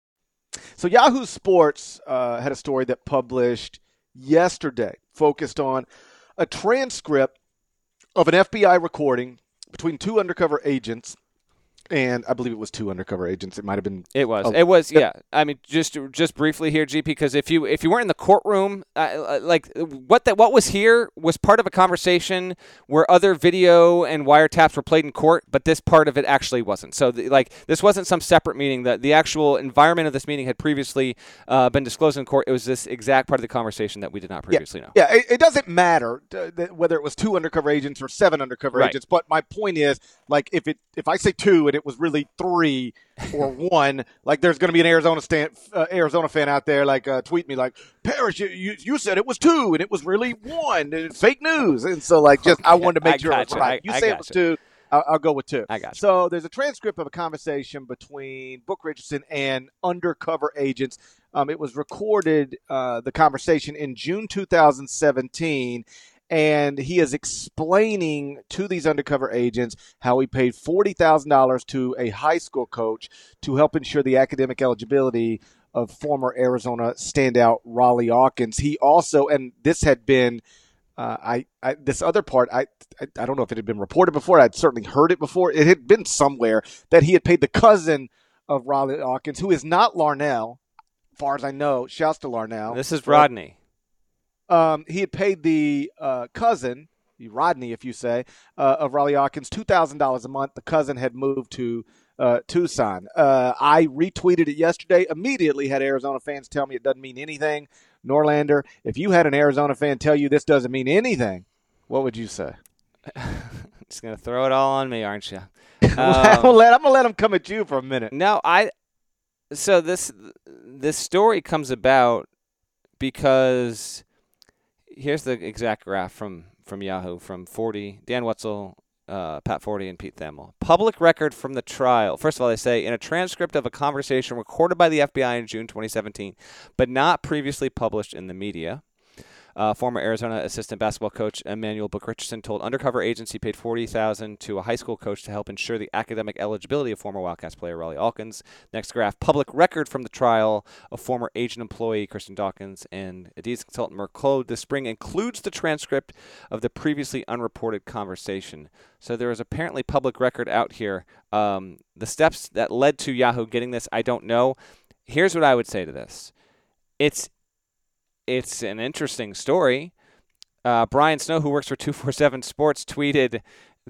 So Yahoo Sports uh, had a story that published yesterday focused on a transcript of an FBI recording between two undercover agents and I believe it was two undercover agents. It might have been. It was. it was. Yeah. I mean, just just briefly here, GP, because if you if you weren't in the courtroom, uh, like what that what was here was part of a conversation where other video and wiretaps were played in court, but this part of it actually wasn't. So the, like this wasn't some separate meeting. That the actual environment of this meeting had previously uh, been disclosed in court. It was this exact part of the conversation that we did not previously yeah. know. Yeah. It, it doesn't matter uh, whether it was two undercover agents or seven undercover Right. agents. But my point is, like, if it if I say two and it was really three or one, like, there's going to be an Arizona stand, uh, Arizona fan out there, like, uh, tweet me like, Parrish, you, you you said it was two and it was really one. And fake news. And so, like, just I wanted to make I sure it was right. I- you I say it was two. I'll, I'll go with two. I got gotcha. So there's a transcript of a conversation between Book Richardson and undercover agents. Um, it was recorded, uh, the conversation in June 2017, and he is explaining to these undercover agents how he paid $40,000 to a high school coach to help ensure the academic eligibility of former Arizona standout Raleigh Hawkins. He also, and this had been uh, I, I this other part I, I I don't know if it had been reported before. I'd certainly heard it before. It had been somewhere that he had paid the cousin of Raleigh Hawkins, who is not Larnell, as far as I know. Shouts to Larnell. This is Rodney. Um, he had paid the uh, cousin, Rodney, if you say, uh, of Raleigh Hawkins, two thousand dollars a month. The cousin had moved to uh, Tucson. Uh, I retweeted it yesterday. Immediately had Arizona fans tell me it doesn't mean anything. Norlander, if you had an Arizona fan tell you this doesn't mean anything, what would you say? Just gonna throw it all on me, aren't you? I'm, gonna let, I'm gonna let him come at you for a minute. No, I. So this this story comes about because here's the exact graph from from Yahoo from 40 Dan Wetzel, uh, Pat Forde, and Pete Thamel. Public record from the trial. First of all, they say in a transcript of a conversation recorded by the FBI in June 2017, but not previously published in the media. Uh, former Arizona assistant basketball coach Emmanuel Book Richardson told undercover agency paid forty thousand to a high school coach to help ensure the academic eligibility of former Wildcats player Rawle Alkins. Next graph: public record from the trial of former agent employee Christian Dawkins and Adidas consultant Merl Code this spring includes the transcript of the previously unreported conversation. So there is apparently public record out here. Um, the steps that led to Yahoo getting this, I don't know. Here's what I would say to this: it's it's an interesting story. Uh, Brian Snow, who works for 247 Sports, tweeted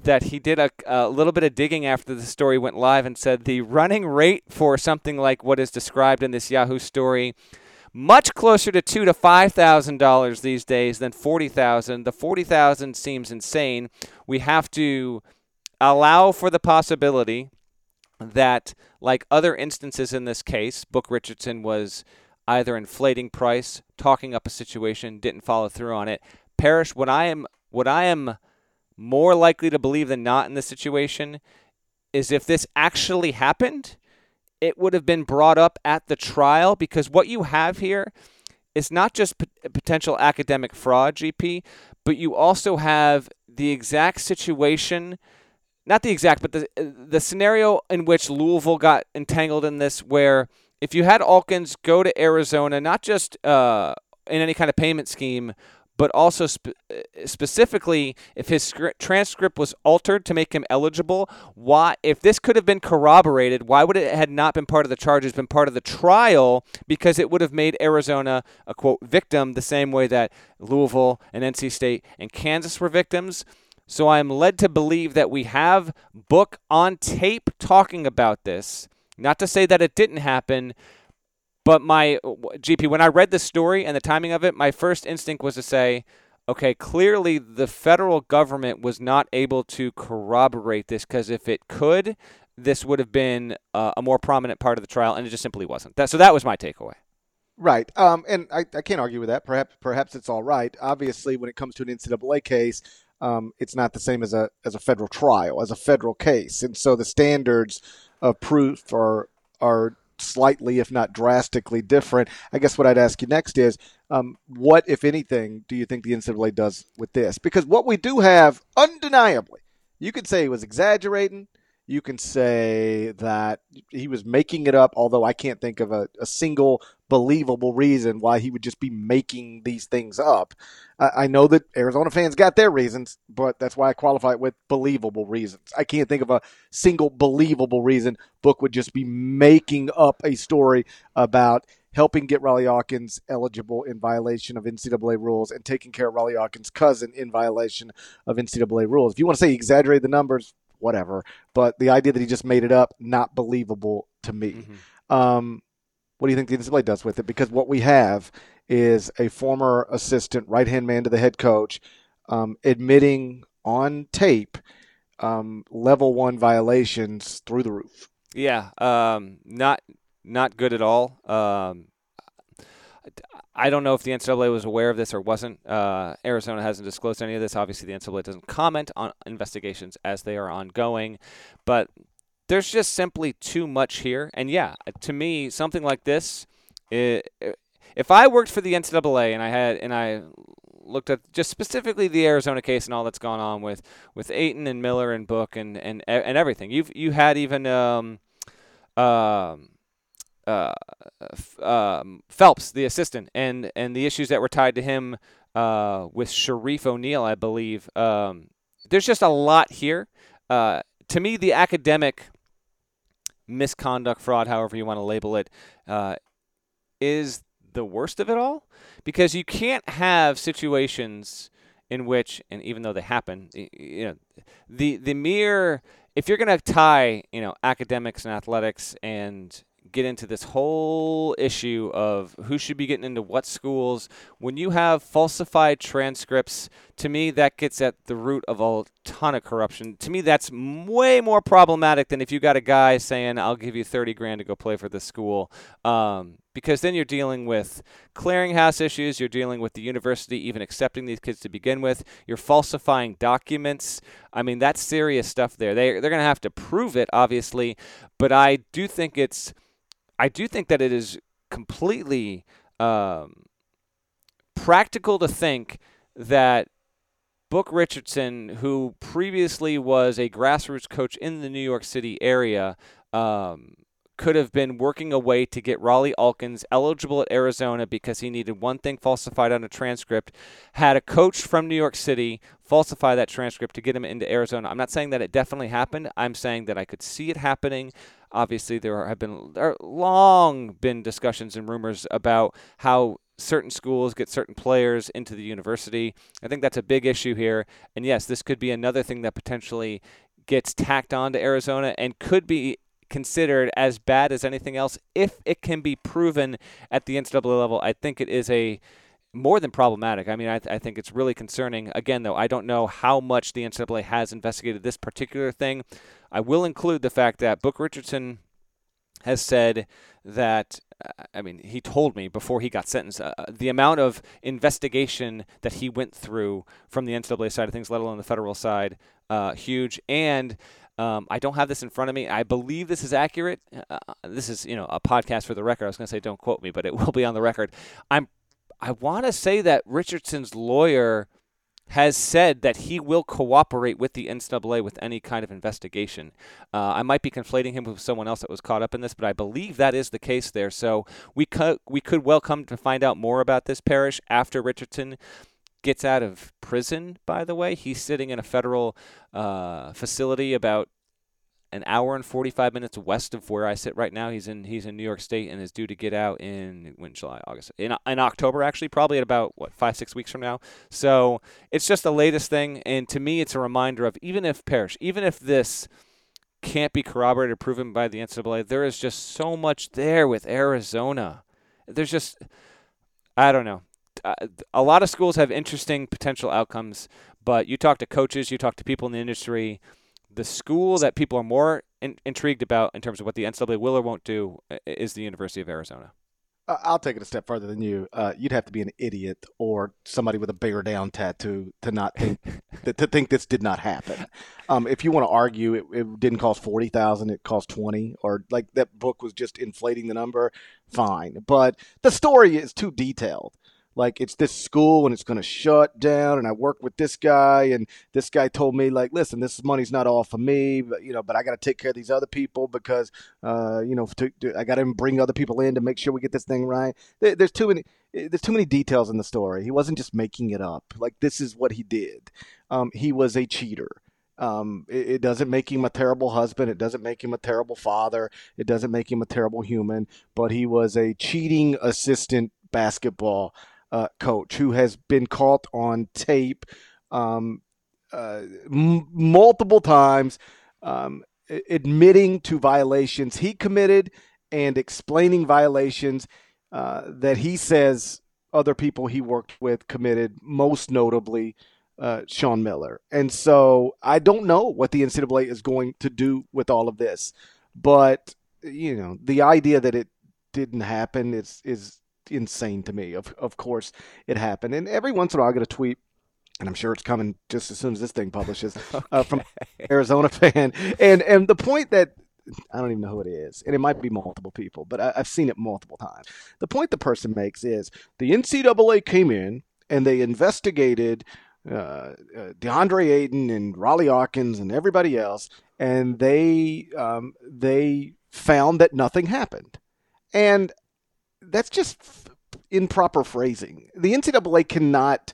that he did a, a little bit of digging after the story went live and said the running rate for something like what is described in this Yahoo story much closer to two to five thousand dollars these days than forty thousand. The forty thousand seems insane. We have to allow for the possibility that, like other instances in this case, Book Richardson was either inflating price, talking up a situation, didn't follow through on it. Parrish, what I am what I am more likely to believe than not in this situation is if this actually happened, it would have been brought up at the trial because what you have here is not just p- potential academic fraud, GP, but you also have the exact situation not the exact, but the the scenario in which Louisville got entangled in this, where if you had Alkins go to Arizona, not just uh, in any kind of payment scheme, but also spe- specifically if his scri- transcript was altered to make him eligible. Why, if this could have been corroborated, why would it had not been part of the charges, been part of the trial? Because it would have made Arizona a quote victim the same way that Louisville and NC State and Kansas were victims. So I am led to believe that we have Book on tape talking about this. Not to say that it didn't happen, but my GP, when I read the story and the timing of it, my first instinct was to say, okay, clearly the federal government was not able to corroborate this because if it could, this would have been uh, a more prominent part of the trial, and it just simply wasn't. That, so that was my takeaway. Right, um, and I, I can't argue with that. Perhaps perhaps it's all right. Obviously, when it comes to an NCAA case, um, it's not the same as a as a federal trial, as a federal case, and so the standards of proof are are slightly, if not drastically, different. I guess what I'd ask you next is, um, what, if anything, do you think the NCAA does with this? Because what we do have, undeniably, you could say he was exaggerating. You can say that he was making it up, although I can't think of a, a single believable reason why he would just be making these things up. I, I know that Arizona fans got their reasons, but that's why I qualify it with believable reasons. I can't think of a single believable reason Book would just be making up a story about helping get Riley Hawkins eligible in violation of NCAA rules and taking care of Riley Hawkins' cousin in violation of NCAA rules. If you want to say exaggerate the numbers, whatever. But the idea that he just made it up, not believable to me. Mm-hmm. Um, what do you think the NCAA does with it? Because what we have is a former assistant, right hand man to the head coach, um, admitting on tape um, level one violations through the roof. Yeah, um, not not good at all. Um, I don't know if the NCAA was aware of this or wasn't. Uh, Arizona hasn't disclosed any of this. Obviously, the NCAA doesn't comment on investigations as they are ongoing, but there's just simply too much here. And yeah, to me, something like this, it, if I worked for the NCAA and I had and I looked at just specifically the Arizona case and all that's gone on with with Ayton and Miller and Book and and and everything, you've you had even um, um uh, um, Phelps, the assistant, and and the issues that were tied to him uh, with Shareef O'Neal, I believe. Um, there's just a lot here. Uh, to me, the academic misconduct, fraud, however you want to label it, uh, is the worst of it all, because you can't have situations in which, and even though they happen, you know, the the mere if you're going to tie, you know, academics and athletics and get into this whole issue of who should be getting into what schools. When you have falsified transcripts, to me, that gets at the root of a ton of corruption. To me, that's way more problematic than if you got a guy saying, I'll give you 30 grand to go play for this school. Um, because then you're dealing with clearinghouse issues, you're dealing with the university even accepting these kids to begin with, you're falsifying documents. I mean, that's serious stuff there. They, they're going to have to prove it, obviously, but I do think it's I do think that it is completely um, practical to think that Book Richardson, who previously was a grassroots coach in the New York City area, um, could have been working a way to get Riley Alkins eligible at Arizona because he needed one thing falsified on a transcript. Had a coach from New York City falsify that transcript to get him into Arizona. I'm not saying that it definitely happened. I'm saying that I could see it happening. Obviously, there have been there long been discussions and rumors about how certain schools get certain players into the university. I think that's a big issue here. And yes, this could be another thing that potentially gets tacked on to Arizona and could be considered as bad as anything else if it can be proven at the NCAA level. I think it is a more than problematic. I mean, I, th- I think it's really concerning. Again, though, I don't know how much the NCAA has investigated this particular thing. I will include the fact that Book Richardson has said that uh, I mean, he told me before he got sentenced uh, the amount of investigation that he went through from the NCAA side of things, let alone the federal side, uh, huge. And um, I don't have this in front of me. I believe this is accurate. Uh, this is, you know, a podcast for the record. I was going to say don't quote me, but it will be on the record. I'm, I want to say that Richardson's lawyer has said that he will cooperate with the NCAA with any kind of investigation. Uh, I might be conflating him with someone else that was caught up in this, but I believe that is the case there. So we could we could well come to find out more about this Parrish after Richardson gets out of prison. By the way, he's sitting in a federal uh, facility about an hour and 45 minutes west of where I sit right now. He's in he's in New York State and is due to get out in when July, August, in in October actually, probably at about what five six weeks from now. So it's just the latest thing, and to me, it's a reminder of even if Parrish, even if this can't be corroborated, proven by the NCAA, there is just so much there with Arizona. There's just I don't know. Uh, a lot of schools have interesting potential outcomes, but you talk to coaches, you talk to people in the industry the school that people are more in, intrigued about in terms of what the NCAA will or won't do is the University of Arizona. I'll take it a step further than you. Uh, you'd have to be an idiot or somebody with a bear down tattoo to not think to think this did not happen. Um, if you want to argue it, it didn't cost forty thousand, it cost twenty, or like that book was just inflating the number, fine. But the story is too detailed like it's this school and it's going to shut down and i work with this guy and this guy told me like listen this money's not all for me but you know but i got to take care of these other people because uh, you know to, to, i got to bring other people in to make sure we get this thing right there, there's too many there's too many details in the story he wasn't just making it up like this is what he did um, he was a cheater um, it, it, doesn't make him a terrible husband. It doesn't make him a terrible father. It doesn't make him a terrible human. But he was a cheating assistant basketball uh, coach who has been caught on tape um, uh, m- multiple times um, admitting to violations he committed and explaining violations uh, that he says other people he worked with committed, most notably uh, Sean Miller. And so I don't know what the NCAA is going to do with all of this, but you know the idea that it didn't happen is is insane to me. Of of course, it happened, and every once in a while I get a tweet and I'm sure it's coming just as soon as this thing publishes okay. uh, from Arizona fan. And and the point that I don't even know who it is, and it might be multiple people, but I, have seen it multiple times. The point the person makes is the NCAA came in and they investigated uh, uh, DeAndre Ayton and Rawle Alkins and everybody else, and they um, they found that nothing happened. And that's just improper phrasing. The NCAA cannot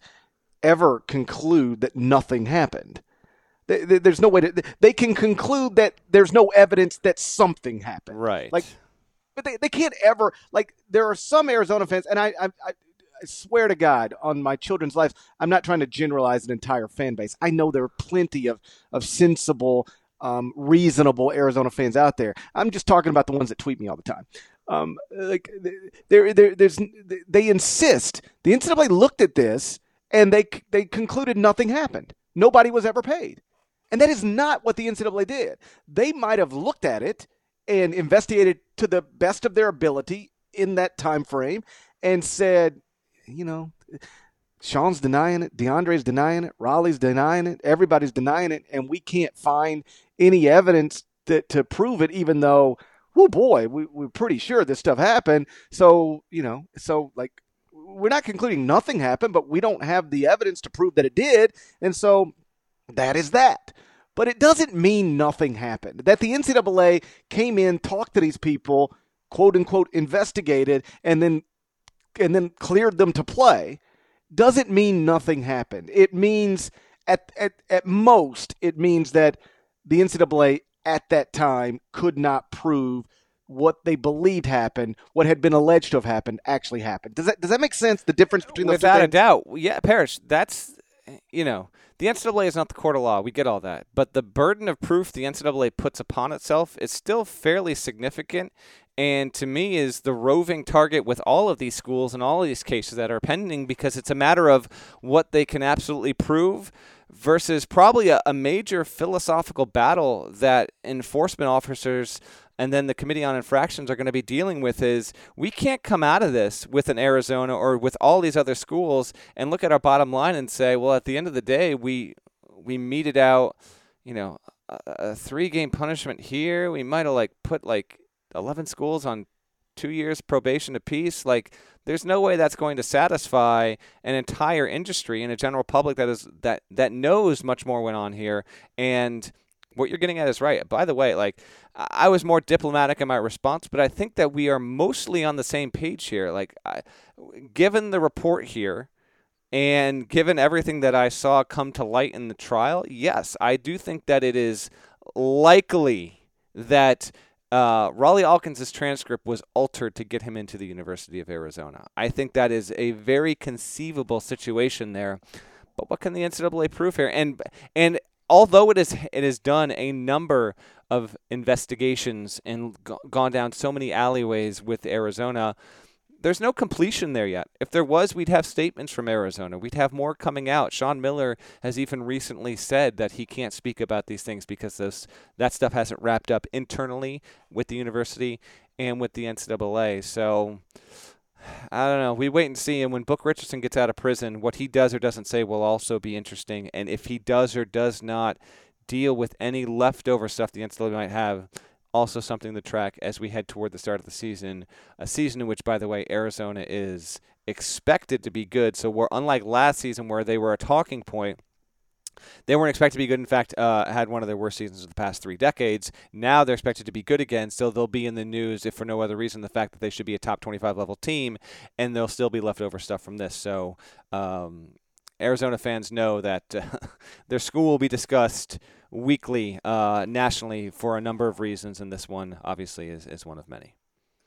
ever conclude that nothing happened. There's no way to. They can conclude that there's no evidence that something happened. Right. Like, but they, they can't ever like. There are some Arizona fans, and I, I, I swear to God, on my children's lives, I'm not trying to generalize an entire fan base. I know there are plenty of of sensible, um, reasonable Arizona fans out there. I'm just talking about the ones that tweet me all the time. Um, like there, there, there's they insist. The NCAA looked at this and they they concluded nothing happened. Nobody was ever paid, and that is not what the NCAA did. They might have looked at it and investigated to the best of their ability in that time frame and said, you know. Sean's denying it. DeAndre's denying it. Raleigh's denying it. Everybody's denying it, and we can't find any evidence that to prove it. Even though oh boy, we, we're pretty sure this stuff happened. So, you know, so like we're not concluding nothing happened, but we don't have the evidence to prove that it did. And so that is that. But it doesn't mean nothing happened. That the NCAA came in, talked to these people, quote unquote, investigated, and then and then cleared them to play doesn't mean nothing happened. It means at at, at most it means that the NCAA at that time could not prove what they believed happened, what had been alleged to have happened, actually happened. Does that does that make sense? The difference between those without a doubt, yeah, Parrish. That's you know the NCAA is not the court of law. We get all that, but the burden of proof the NCAA puts upon itself is still fairly significant. And to me, is the roving target with all of these schools and all of these cases that are pending because it's a matter of what they can absolutely prove versus probably a, a major philosophical battle that enforcement officers and then the Committee on Infractions are going to be dealing with is we can't come out of this with an Arizona or with all these other schools and look at our bottom line and say, well, at the end of the day, we we meted out, you know, a, a three game punishment here. We might have like put like 11 schools on two years probation apiece. Like, there's no way that's going to satisfy an entire industry and a general public that is that that knows much more went on here. And what you're getting at is right. By the way, like I was more diplomatic in my response, but I think that we are mostly on the same page here. Like, I, given the report here and given everything that I saw come to light in the trial, yes, I do think that it is likely that uh, Rawle Alkins' transcript was altered to get him into the University of Arizona. I think that is a very conceivable situation there. But what can the NCAA prove here? And and although it is it has done a number of investigations and gone down so many alleyways with Arizona, there's no completion there yet. If there was, we'd have statements from Arizona. We'd have more coming out. Sean Miller has even recently said that he can't speak about these things because those, that stuff hasn't wrapped up internally with the university and with the NCAA. So I don't know. We wait and see. And when Book Richardson gets out of prison, what he does or doesn't say will also be interesting. And if he does or does not deal with any leftover stuff the NCAA might have, also something to track as we head toward the start of the season. A season in which, by the way, Arizona is expected to be good. So we're unlike last season where they were a talking point. They weren't expected to be good. In fact, uh, had one of their worst seasons of the past three decades. Now they're expected to be good again. Still, they'll be in the news, if for no other reason, the fact that they should be a top 25 level team, and there'll still be leftover stuff from this. So um, Arizona fans know that uh, their school will be discussed weekly uh, nationally for a number of reasons, and this one obviously is, is one of many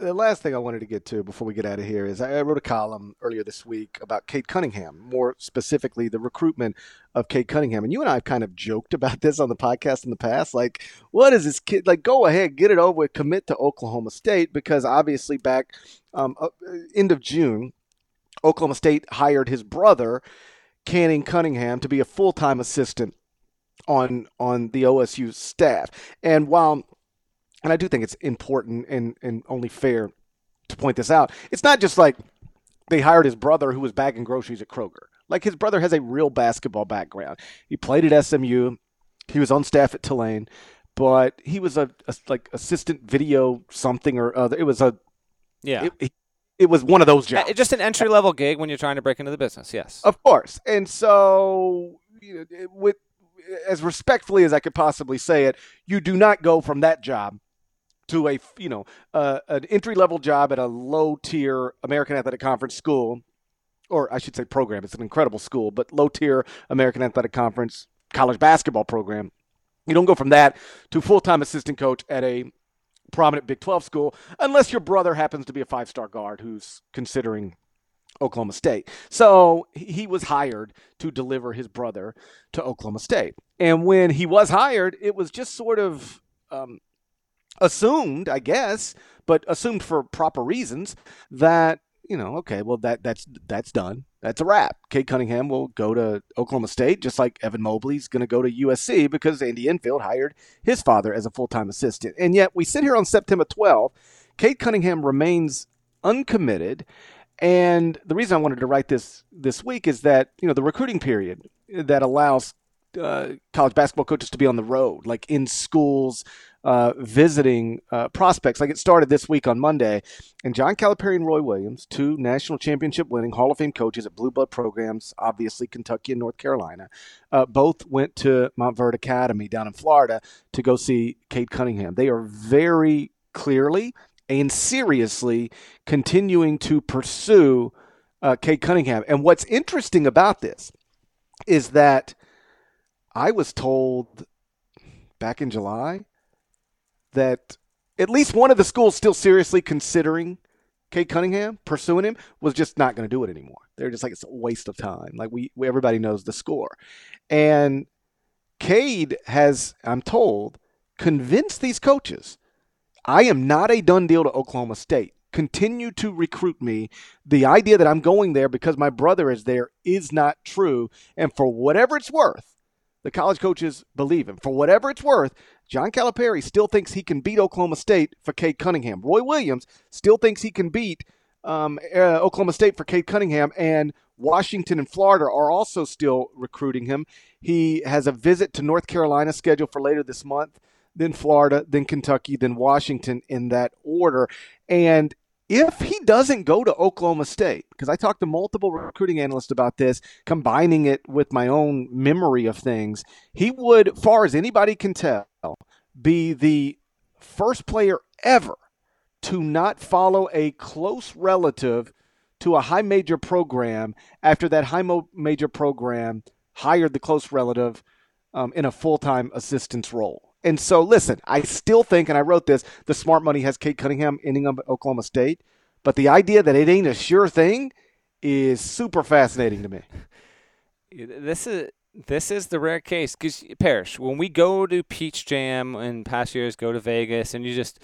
the last thing I wanted to get to before we get out of here is I wrote a column earlier this week about Cade Cunningham, more specifically the recruitment of Cade Cunningham. And you and I have kind of joked about this on the podcast in the past. Like, what is this kid? Like, go ahead, get it over with, commit to Oklahoma State, because obviously back um, uh, end of June, Oklahoma State hired his brother, Cannen Cunningham, to be a full time assistant on on the OSU staff. And while and I do think it's important and, and only fair to point this out. It's not just like they hired his brother who was bagging groceries at Kroger. Like his brother has a real basketball background. He played at SMU. He was on staff at Tulane, but he was a, a like assistant video something or other. It was a yeah. It, it, it was one of those jobs. Just an entry level gig when you're trying to break into the business. Yes, of course. And so you know, with as respectfully as I could possibly say it, you do not go from that job to a you know uh, an entry level job at a low tier American Athletic Conference school, or I should say program. It's an incredible school, but low tier American Athletic Conference college basketball program. You don't go from that to full time assistant coach at a prominent Big 12 school unless your brother happens to be a five star guard who's considering Oklahoma State. So he was hired to deliver his brother to Oklahoma State. And when he was hired, it was just sort of um, assumed, I guess, but assumed for proper reasons that you know, okay, well that that's that's done. That's a wrap. Cade Cunningham will go to Oklahoma State, just like Evan Mobley's going to go to USC because Andy Enfield hired his father as a full time assistant. And yet we sit here on September 12th. Cade Cunningham remains uncommitted. And the reason I wanted to write this this week is that you know the recruiting period that allows uh, college basketball coaches to be on the road, like in schools, uh, visiting uh, prospects. Like it started this week on Monday, and John Calipari and Roy Williams, two national championship winning Hall of Fame coaches at Blue Blood programs, obviously Kentucky and North Carolina, uh, both went to Montverde Academy down in Florida to go see Cade Cunningham. They are very clearly and seriously continuing to pursue uh, Cunningham. And what's interesting about this is that I was told back in July that at least one of the schools still seriously considering Cade Cunningham, pursuing him, was just not going to do it anymore. They're just like it's a waste of time. Like we, we everybody knows the score, and Cade has, I'm told, convinced these coaches, I am not a done deal to Oklahoma State. Continue to recruit me. The idea that I'm going there because my brother is there is not true. And for whatever it's worth, the college coaches believe him. For whatever it's worth, John Calipari still thinks he can beat Oklahoma State for Cade Cunningham. Roy Williams still thinks he can beat um, uh, Oklahoma State for Cade Cunningham, and Washington and Florida are also still recruiting him. He has a visit to North Carolina scheduled for later this month, then Florida, then Kentucky, then Washington in that order. And if he doesn't go to Oklahoma State, because I talked to multiple recruiting analysts about this, combining it with my own memory of things, he would, far as anybody can tell, be the first player ever to not follow a close relative to a high major program after that high major program hired the close relative um, in a full time assistance role. And so, listen, I still think, and I wrote this, the smart money has Cade Cunningham ending up at Oklahoma State. But the idea that it ain't a sure thing is super fascinating to me. This is this is the rare case because Parrish, when we go to Peach Jam in past years, go to Vegas, and you just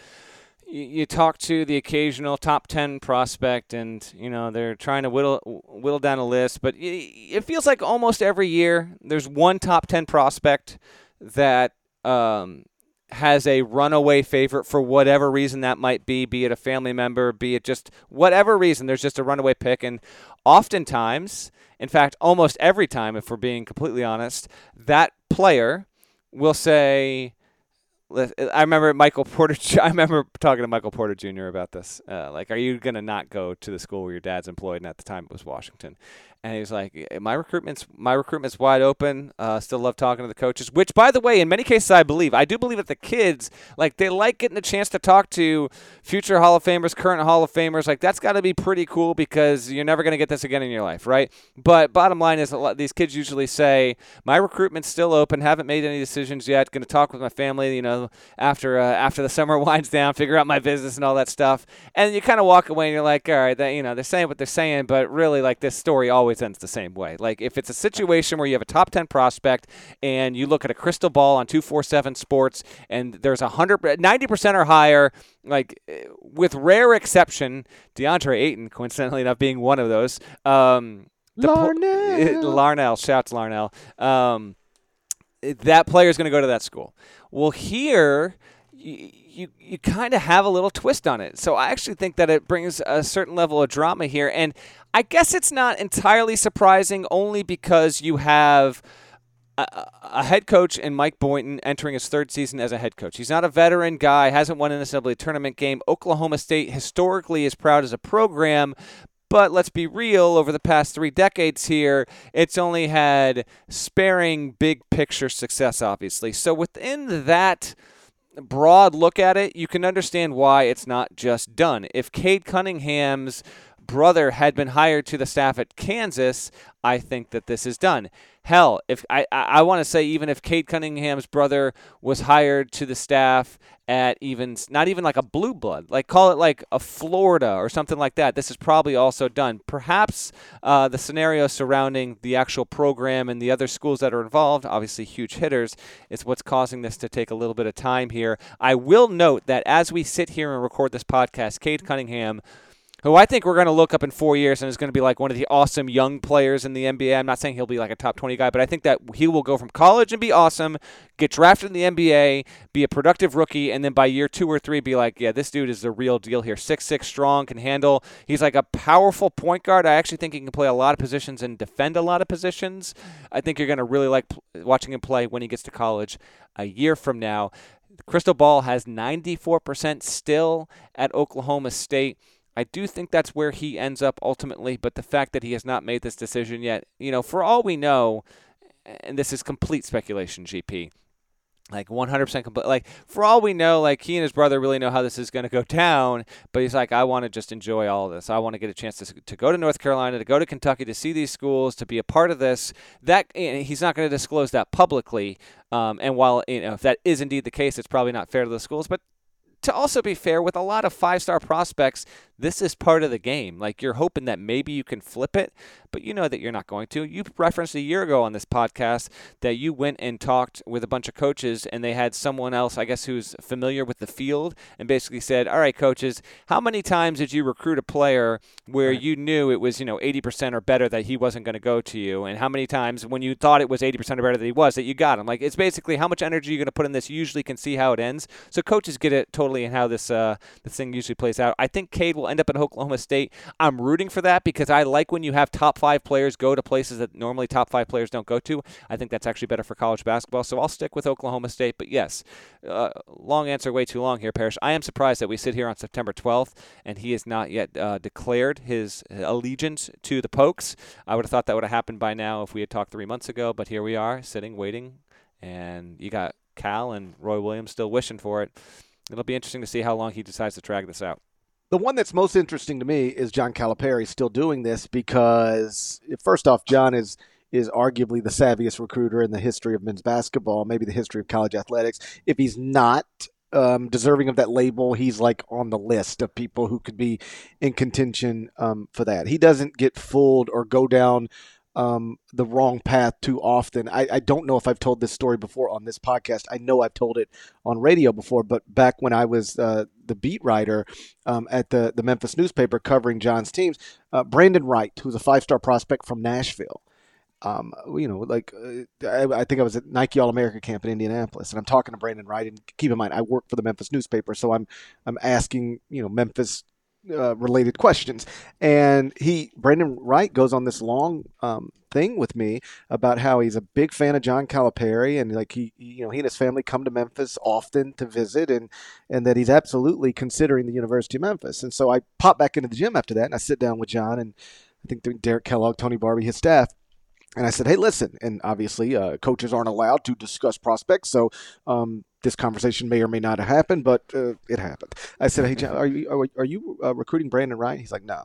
you, you talk to the occasional top ten prospect, and you know they're trying to whittle whittle down a list, but it feels like almost every year there's one top ten prospect that um, has a runaway favorite for whatever reason that might be, be it a family member, be it just whatever reason, there's just a runaway pick. And oftentimes, in fact, almost every time, if we're being completely honest, that player will say, I remember Michael Porter. I remember talking to Michael Porter Jr. about this. Uh, like, are you gonna not go to the school where your dad's employed? And at the time, it was Washington and he was like, "My recruitment's my recruitment's wide open. Uh, still love talking to the coaches." Which, by the way, in many cases, I believe I do believe that the kids like they like getting a chance to talk to future Hall of Famers, current Hall of Famers. Like that's got to be pretty cool because you're never going to get this again in your life, right? But bottom line is, a lot these kids usually say, "My recruitment's still open. Haven't made any decisions yet. Going to talk with my family. You know, after uh, after the summer winds down, figure out my business and all that stuff." And you kind of walk away and you're like, "All right, that, you know, they're saying what they're saying, but really, like this story always." Always ends the same way. Like if it's a situation where you have a top 10 prospect and you look at a crystal ball on 247 Sports and there's a 100 90% or higher like with rare exception, DeAndre Ayton coincidentally enough being one of those. Um Larnell. Po- Larnell, shouts Larnell. Um, that player is going to go to that school. Well, here you you, kind of have a little twist on it. So I actually think that it brings a certain level of drama here. And I guess it's not entirely surprising only because you have a, a, head coach in Mike Boynton entering his third season as a head coach. He's not a veteran guy, hasn't won an assembly tournament game. Oklahoma State historically is proud as a program, but let's be real, over the past three decades here, it's only had sparing big picture success, obviously. So within that broad look at it, you can understand why it's not just done. If Cade Cunningham's brother had been hired to the staff at Kansas, I think that this is done. Hell, if I I, want to say even if Cade Cunningham's brother was hired to the staff at even not even like a blue blood, like call it like a Florida or something like that, this is probably also done. Perhaps uh, the scenario surrounding the actual program and the other schools that are involved, obviously huge hitters, is what's causing this to take a little bit of time here. I will note that as we sit here and record this podcast, Cade Cunningham who I think we're going to look up in four years and is going to be like one of the awesome young players in the NBA. I'm not saying he'll be like a top 20 guy, but I think that he will go from college and be awesome, get drafted in the NBA, be a productive rookie, and then by year two or three, be like, yeah, this dude is the real deal here. Six six strong, can handle. He's like a powerful point guard. I actually think he can play a lot of positions and defend a lot of positions. I think you're going to really like watching him play when he gets to college a year from now. Crystal Ball has 94% still at Oklahoma State. I do think that's where he ends up ultimately, but the fact that he has not made this decision yet, you know, for all we know, and this is complete speculation, GP, like 100% complete like for all we know like he and his brother really know how this is going to go down but he's like i want to just enjoy all this. I want to get a chance to, to go to north carolina to go to kentucky to see these schools to be a part of this. That he's not going to disclose that publicly um, and while you know if that is indeed the case it's probably not fair to the schools but to also be fair, with a lot of five star prospects, this is part of the game. Like you're hoping that maybe you can flip it, but you know that you're not going to. You referenced a year ago on this podcast that you went and talked with a bunch of coaches and they had someone else, I guess, who's familiar with the field and basically said, All right, coaches, how many times did you recruit a player where right. you knew it was, you know, 80% or better that he wasn't going to go to you? And how many times when you thought it was 80% or better that he was, that you got him? Like it's basically how much energy you're going to put in this, you usually can see how it ends. So coaches get it totally totally in how this uh, this thing usually plays out. I think Cade will end up at Oklahoma State. I'm rooting for that because I like when you have top five players go to places that normally top five players don't go to. I think that's actually better for college basketball. So I'll stick with Oklahoma State. But yes, uh, long answer, way too long here, Parrish. I am surprised that we sit here on September 12th and he has not yet uh, declared his allegiance to the Pokes. I would have thought that would have happened by now if we had talked three months ago. But here we are, sitting, waiting, and you got Cal and Roy Williams still wishing for it. It'll be interesting to see how long he decides to drag this out. The one that's most interesting to me is John Calipari still doing this because, first off, John is is arguably the savviest recruiter in the history of men's basketball, maybe the history of college athletics. If he's not um, deserving of that label, he's like on the list of people who could be in contention um, for that. He doesn't get fooled or go down um, the wrong path too often. I, I, don't know if I've told this story before on this podcast. I know I've told it on radio before, but back when I was uh, the beat writer um, at the, the Memphis newspaper covering John's teams, uh, Brandon Wright, who's a five star prospect from Nashville, um, you know, like uh, I, I, think I was at Nike All America camp in Indianapolis, and I'm talking to Brandon Wright. And keep in mind, I work for the Memphis newspaper, so I'm I'm asking you know Memphis uh, related questions. And he, Brandon Wright, goes on this long um, thing with me about how he's a big fan of John Calipari, and like he, you know, he and his family come to Memphis often to visit, and and that he's absolutely considering the University of Memphis. And so I pop back into the gym after that, and I sit down with John and I think Derek Kellogg, Tony Barbee, his staff. And I said, "Hey, listen." And obviously, uh, coaches aren't allowed to discuss prospects, so um, this conversation may or may not have happened, but uh, it happened. I said, "Hey, John, are you are, you uh, recruiting Brandon Wright?" He's like, "No."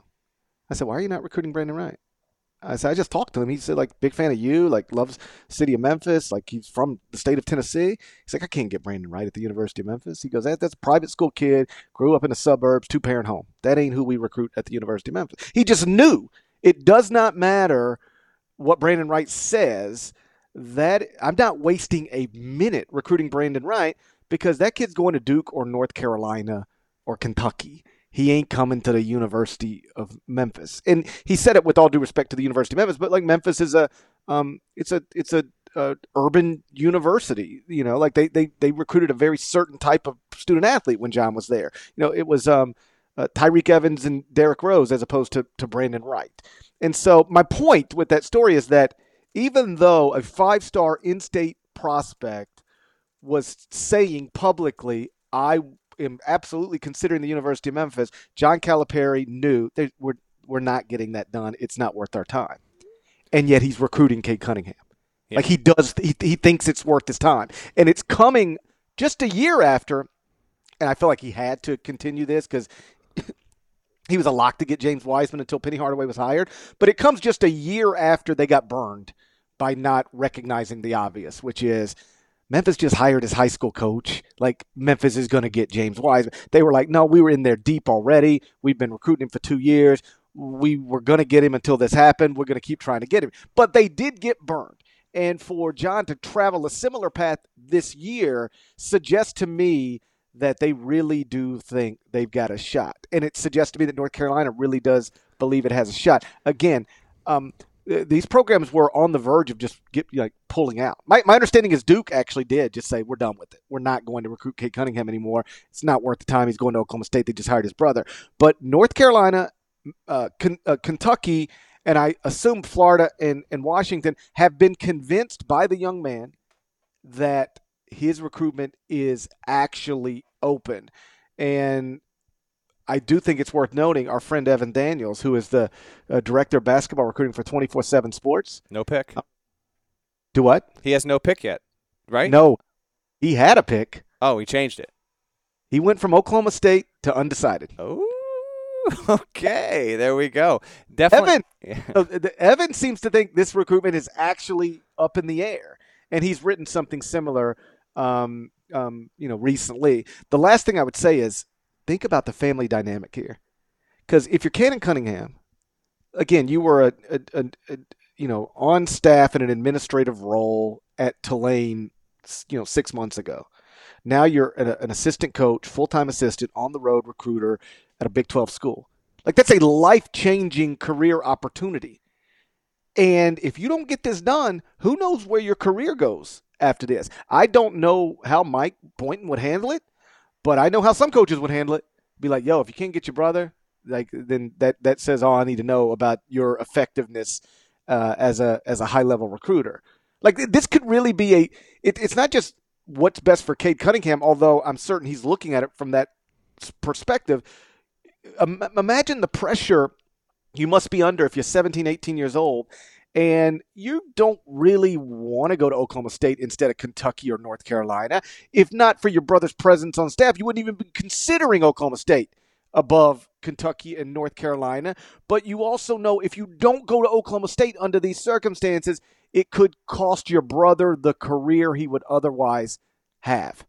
I said, "Why are you not recruiting Brandon Wright?" I said, "I just talked to him. He said, like, big fan of you, like, loves city of Memphis, like, he's from the state of Tennessee." He's like, "I can't get Brandon Wright at the University of Memphis." He goes, that, "That's a private school kid, grew up in the suburbs, two parent home. That ain't who we recruit at the University of Memphis." He just knew it does not matter what Brandon Wright says. That I'm not wasting a minute recruiting Brandon Wright because that kid's going to Duke or North Carolina or Kentucky. He ain't coming to the University of Memphis. And he said it with all due respect to the University of Memphis, but like Memphis is a um it's a it's a uh, urban university. You know, like they, they they recruited a very certain type of student athlete when John was there. You know, it was um, uh, Tyreke Evans and Derrick Rose as opposed to to Brandon Wright. And so my point with that story is that even though a five star in state prospect was saying publicly, I am absolutely considering the University of Memphis. John Calipari knew that we're we're not getting that done. It's not worth our time, and yet he's recruiting Cade Cunningham. Yeah. Like he does, he, he thinks it's worth his time, and it's coming just a year after. And I feel like he had to continue this because he was a lock to get James Wiseman until Penny Hardaway was hired. But it comes just a year after they got burned by not recognizing the obvious, which is Memphis just hired his high school coach. Like Memphis is going to get James Wiseman. They were like, no, we were in there deep already. We've been recruiting him for two years. We were going to get him until this happened. We're going to keep trying to get him. But they did get burned. And for John to travel a similar path this year suggests to me that they really do think they've got a shot. And it suggests to me that North Carolina really does believe it has a shot. Again, um, these programs were on the verge of just get like pulling out. My, my understanding is Duke actually did just say we're done with it. We're not going to recruit Cade Cunningham anymore. It's not worth the time. He's going to Oklahoma State. They just hired his brother. But North Carolina, uh, uh, Kentucky, and I assume Florida and, and Washington have been convinced by the young man that his recruitment is actually open. And I do think it's worth noting our friend Evan Daniels, who is the uh, director of basketball recruiting for 24 7 Sports. No pick. Uh, do what? He has no pick yet, right? No. He had a pick. Oh, he changed it. He went from Oklahoma State to undecided. Oh, okay. There we go. Definitely. Evan, Evan seems to think this recruitment is actually up in the air, and he's written something similar. Um, um, you know, recently. The last thing I would say is think about the family dynamic here. Because if you're Cannen Cunningham, again, you were a, a, a, a, you know on staff in an administrative role at Tulane, you know, six months ago. Now you're an assistant coach, full time assistant, on the road recruiter at a Big 12 school. Like that's a life changing career opportunity. And if you don't get this done, who knows where your career goes after this? I don't know how Mike Boynton would handle it, But I know how some coaches would handle it. Be like, yo, if you can't get your brother, like then that that says all I need to know about your effectiveness uh, as a as a high level recruiter. Like this could really be a. It, it's not just what's best for Cade Cunningham, although I'm certain he's looking at it from that perspective. Um, imagine the pressure you must be under if you're 17, 18 years old and you don't really want to go to Oklahoma State instead of Kentucky or North Carolina. If not for your brother's presence on staff, you wouldn't even be considering Oklahoma State above Kentucky and North Carolina. But you also know if you don't go to Oklahoma State under these circumstances, it could cost your brother the career he would otherwise have.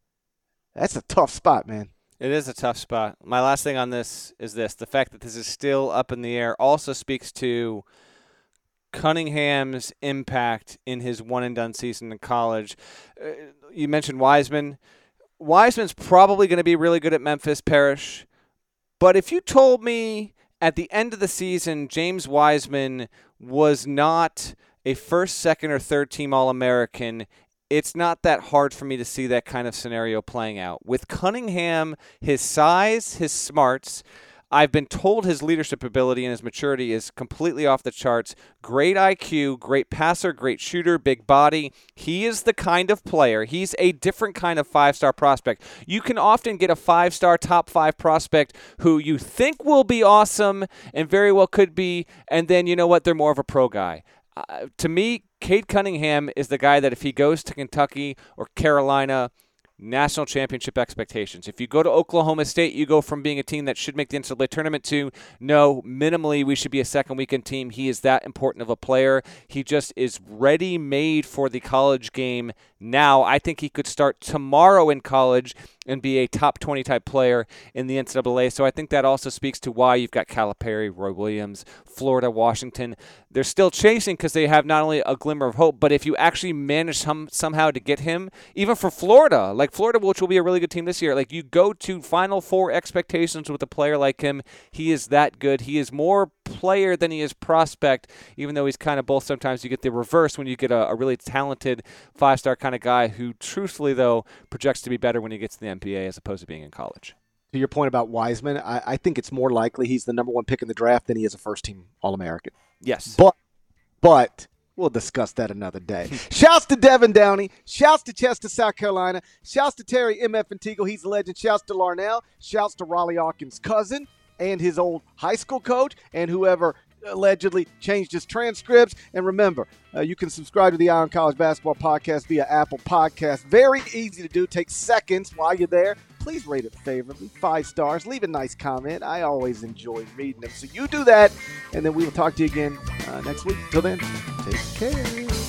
That's a tough spot, man. It is a tough spot. My last thing on this is this the fact that this is still up in the air also speaks to Cunningham's impact in his one and done season in college. Uh, you mentioned Wiseman. Wiseman's probably going to be really good at Memphis Parrish. But if you told me at the end of the season James Wiseman was not a first, second, or third team All American, it's not that hard for me to see that kind of scenario playing out. With Cunningham, his size, his smarts, I've been told his leadership ability and his maturity is completely off the charts. Great IQ, great passer, great shooter, big body. He is the kind of player, he's a different kind of five star prospect. You can often get a five star, top five prospect who you think will be awesome and very well could be, and then you know what? They're more of a pro guy. Uh, to me, Cade Cunningham is the guy that if he goes to Kentucky or Carolina, national championship expectations. If you go to Oklahoma State, you go from being a team that should make the NCAA tournament to no, minimally we should be a second weekend team. He is that important of a player. He just is ready made for the college game now. I think he could start tomorrow in college and be a top 20 type player in the NCAA. So I think that also speaks to why you've got Calipari, Roy Williams, Florida, Washington. They're still chasing because they have not only a glimmer of hope, but if you actually manage some, somehow to get him, even for Florida, like Florida, which will be a really good team this year, like you go to Final Four expectations with a player like him. He is that good. He is more player than he is prospect, even though he's kind of both. Sometimes you get the reverse when you get a, a really talented five star kind of guy who, truthfully, though, projects to be better when he gets to the NBA as opposed to being in college. To your point about Wiseman, I, I think it's more likely he's the number one pick in the draft than he is a first team All American. Yes. But, but We'll discuss that another day. Shouts to Devin Downey. Shouts to Chester, South Carolina. Shouts to Terry M.F. Antigo. He's a legend. Shouts to Larnell. Shouts to Rawle Alkins' cousin and his old high school coach and whoever allegedly changed his transcripts. And remember, uh, you can subscribe to the Eye on College Basketball Podcast via Apple Podcast. Very easy to do. Takes seconds while you're there. Please rate it favorably, five stars. Leave a nice comment. I always enjoy reading them. So you do that, and then we will talk to you again uh, next week. Till then, take care.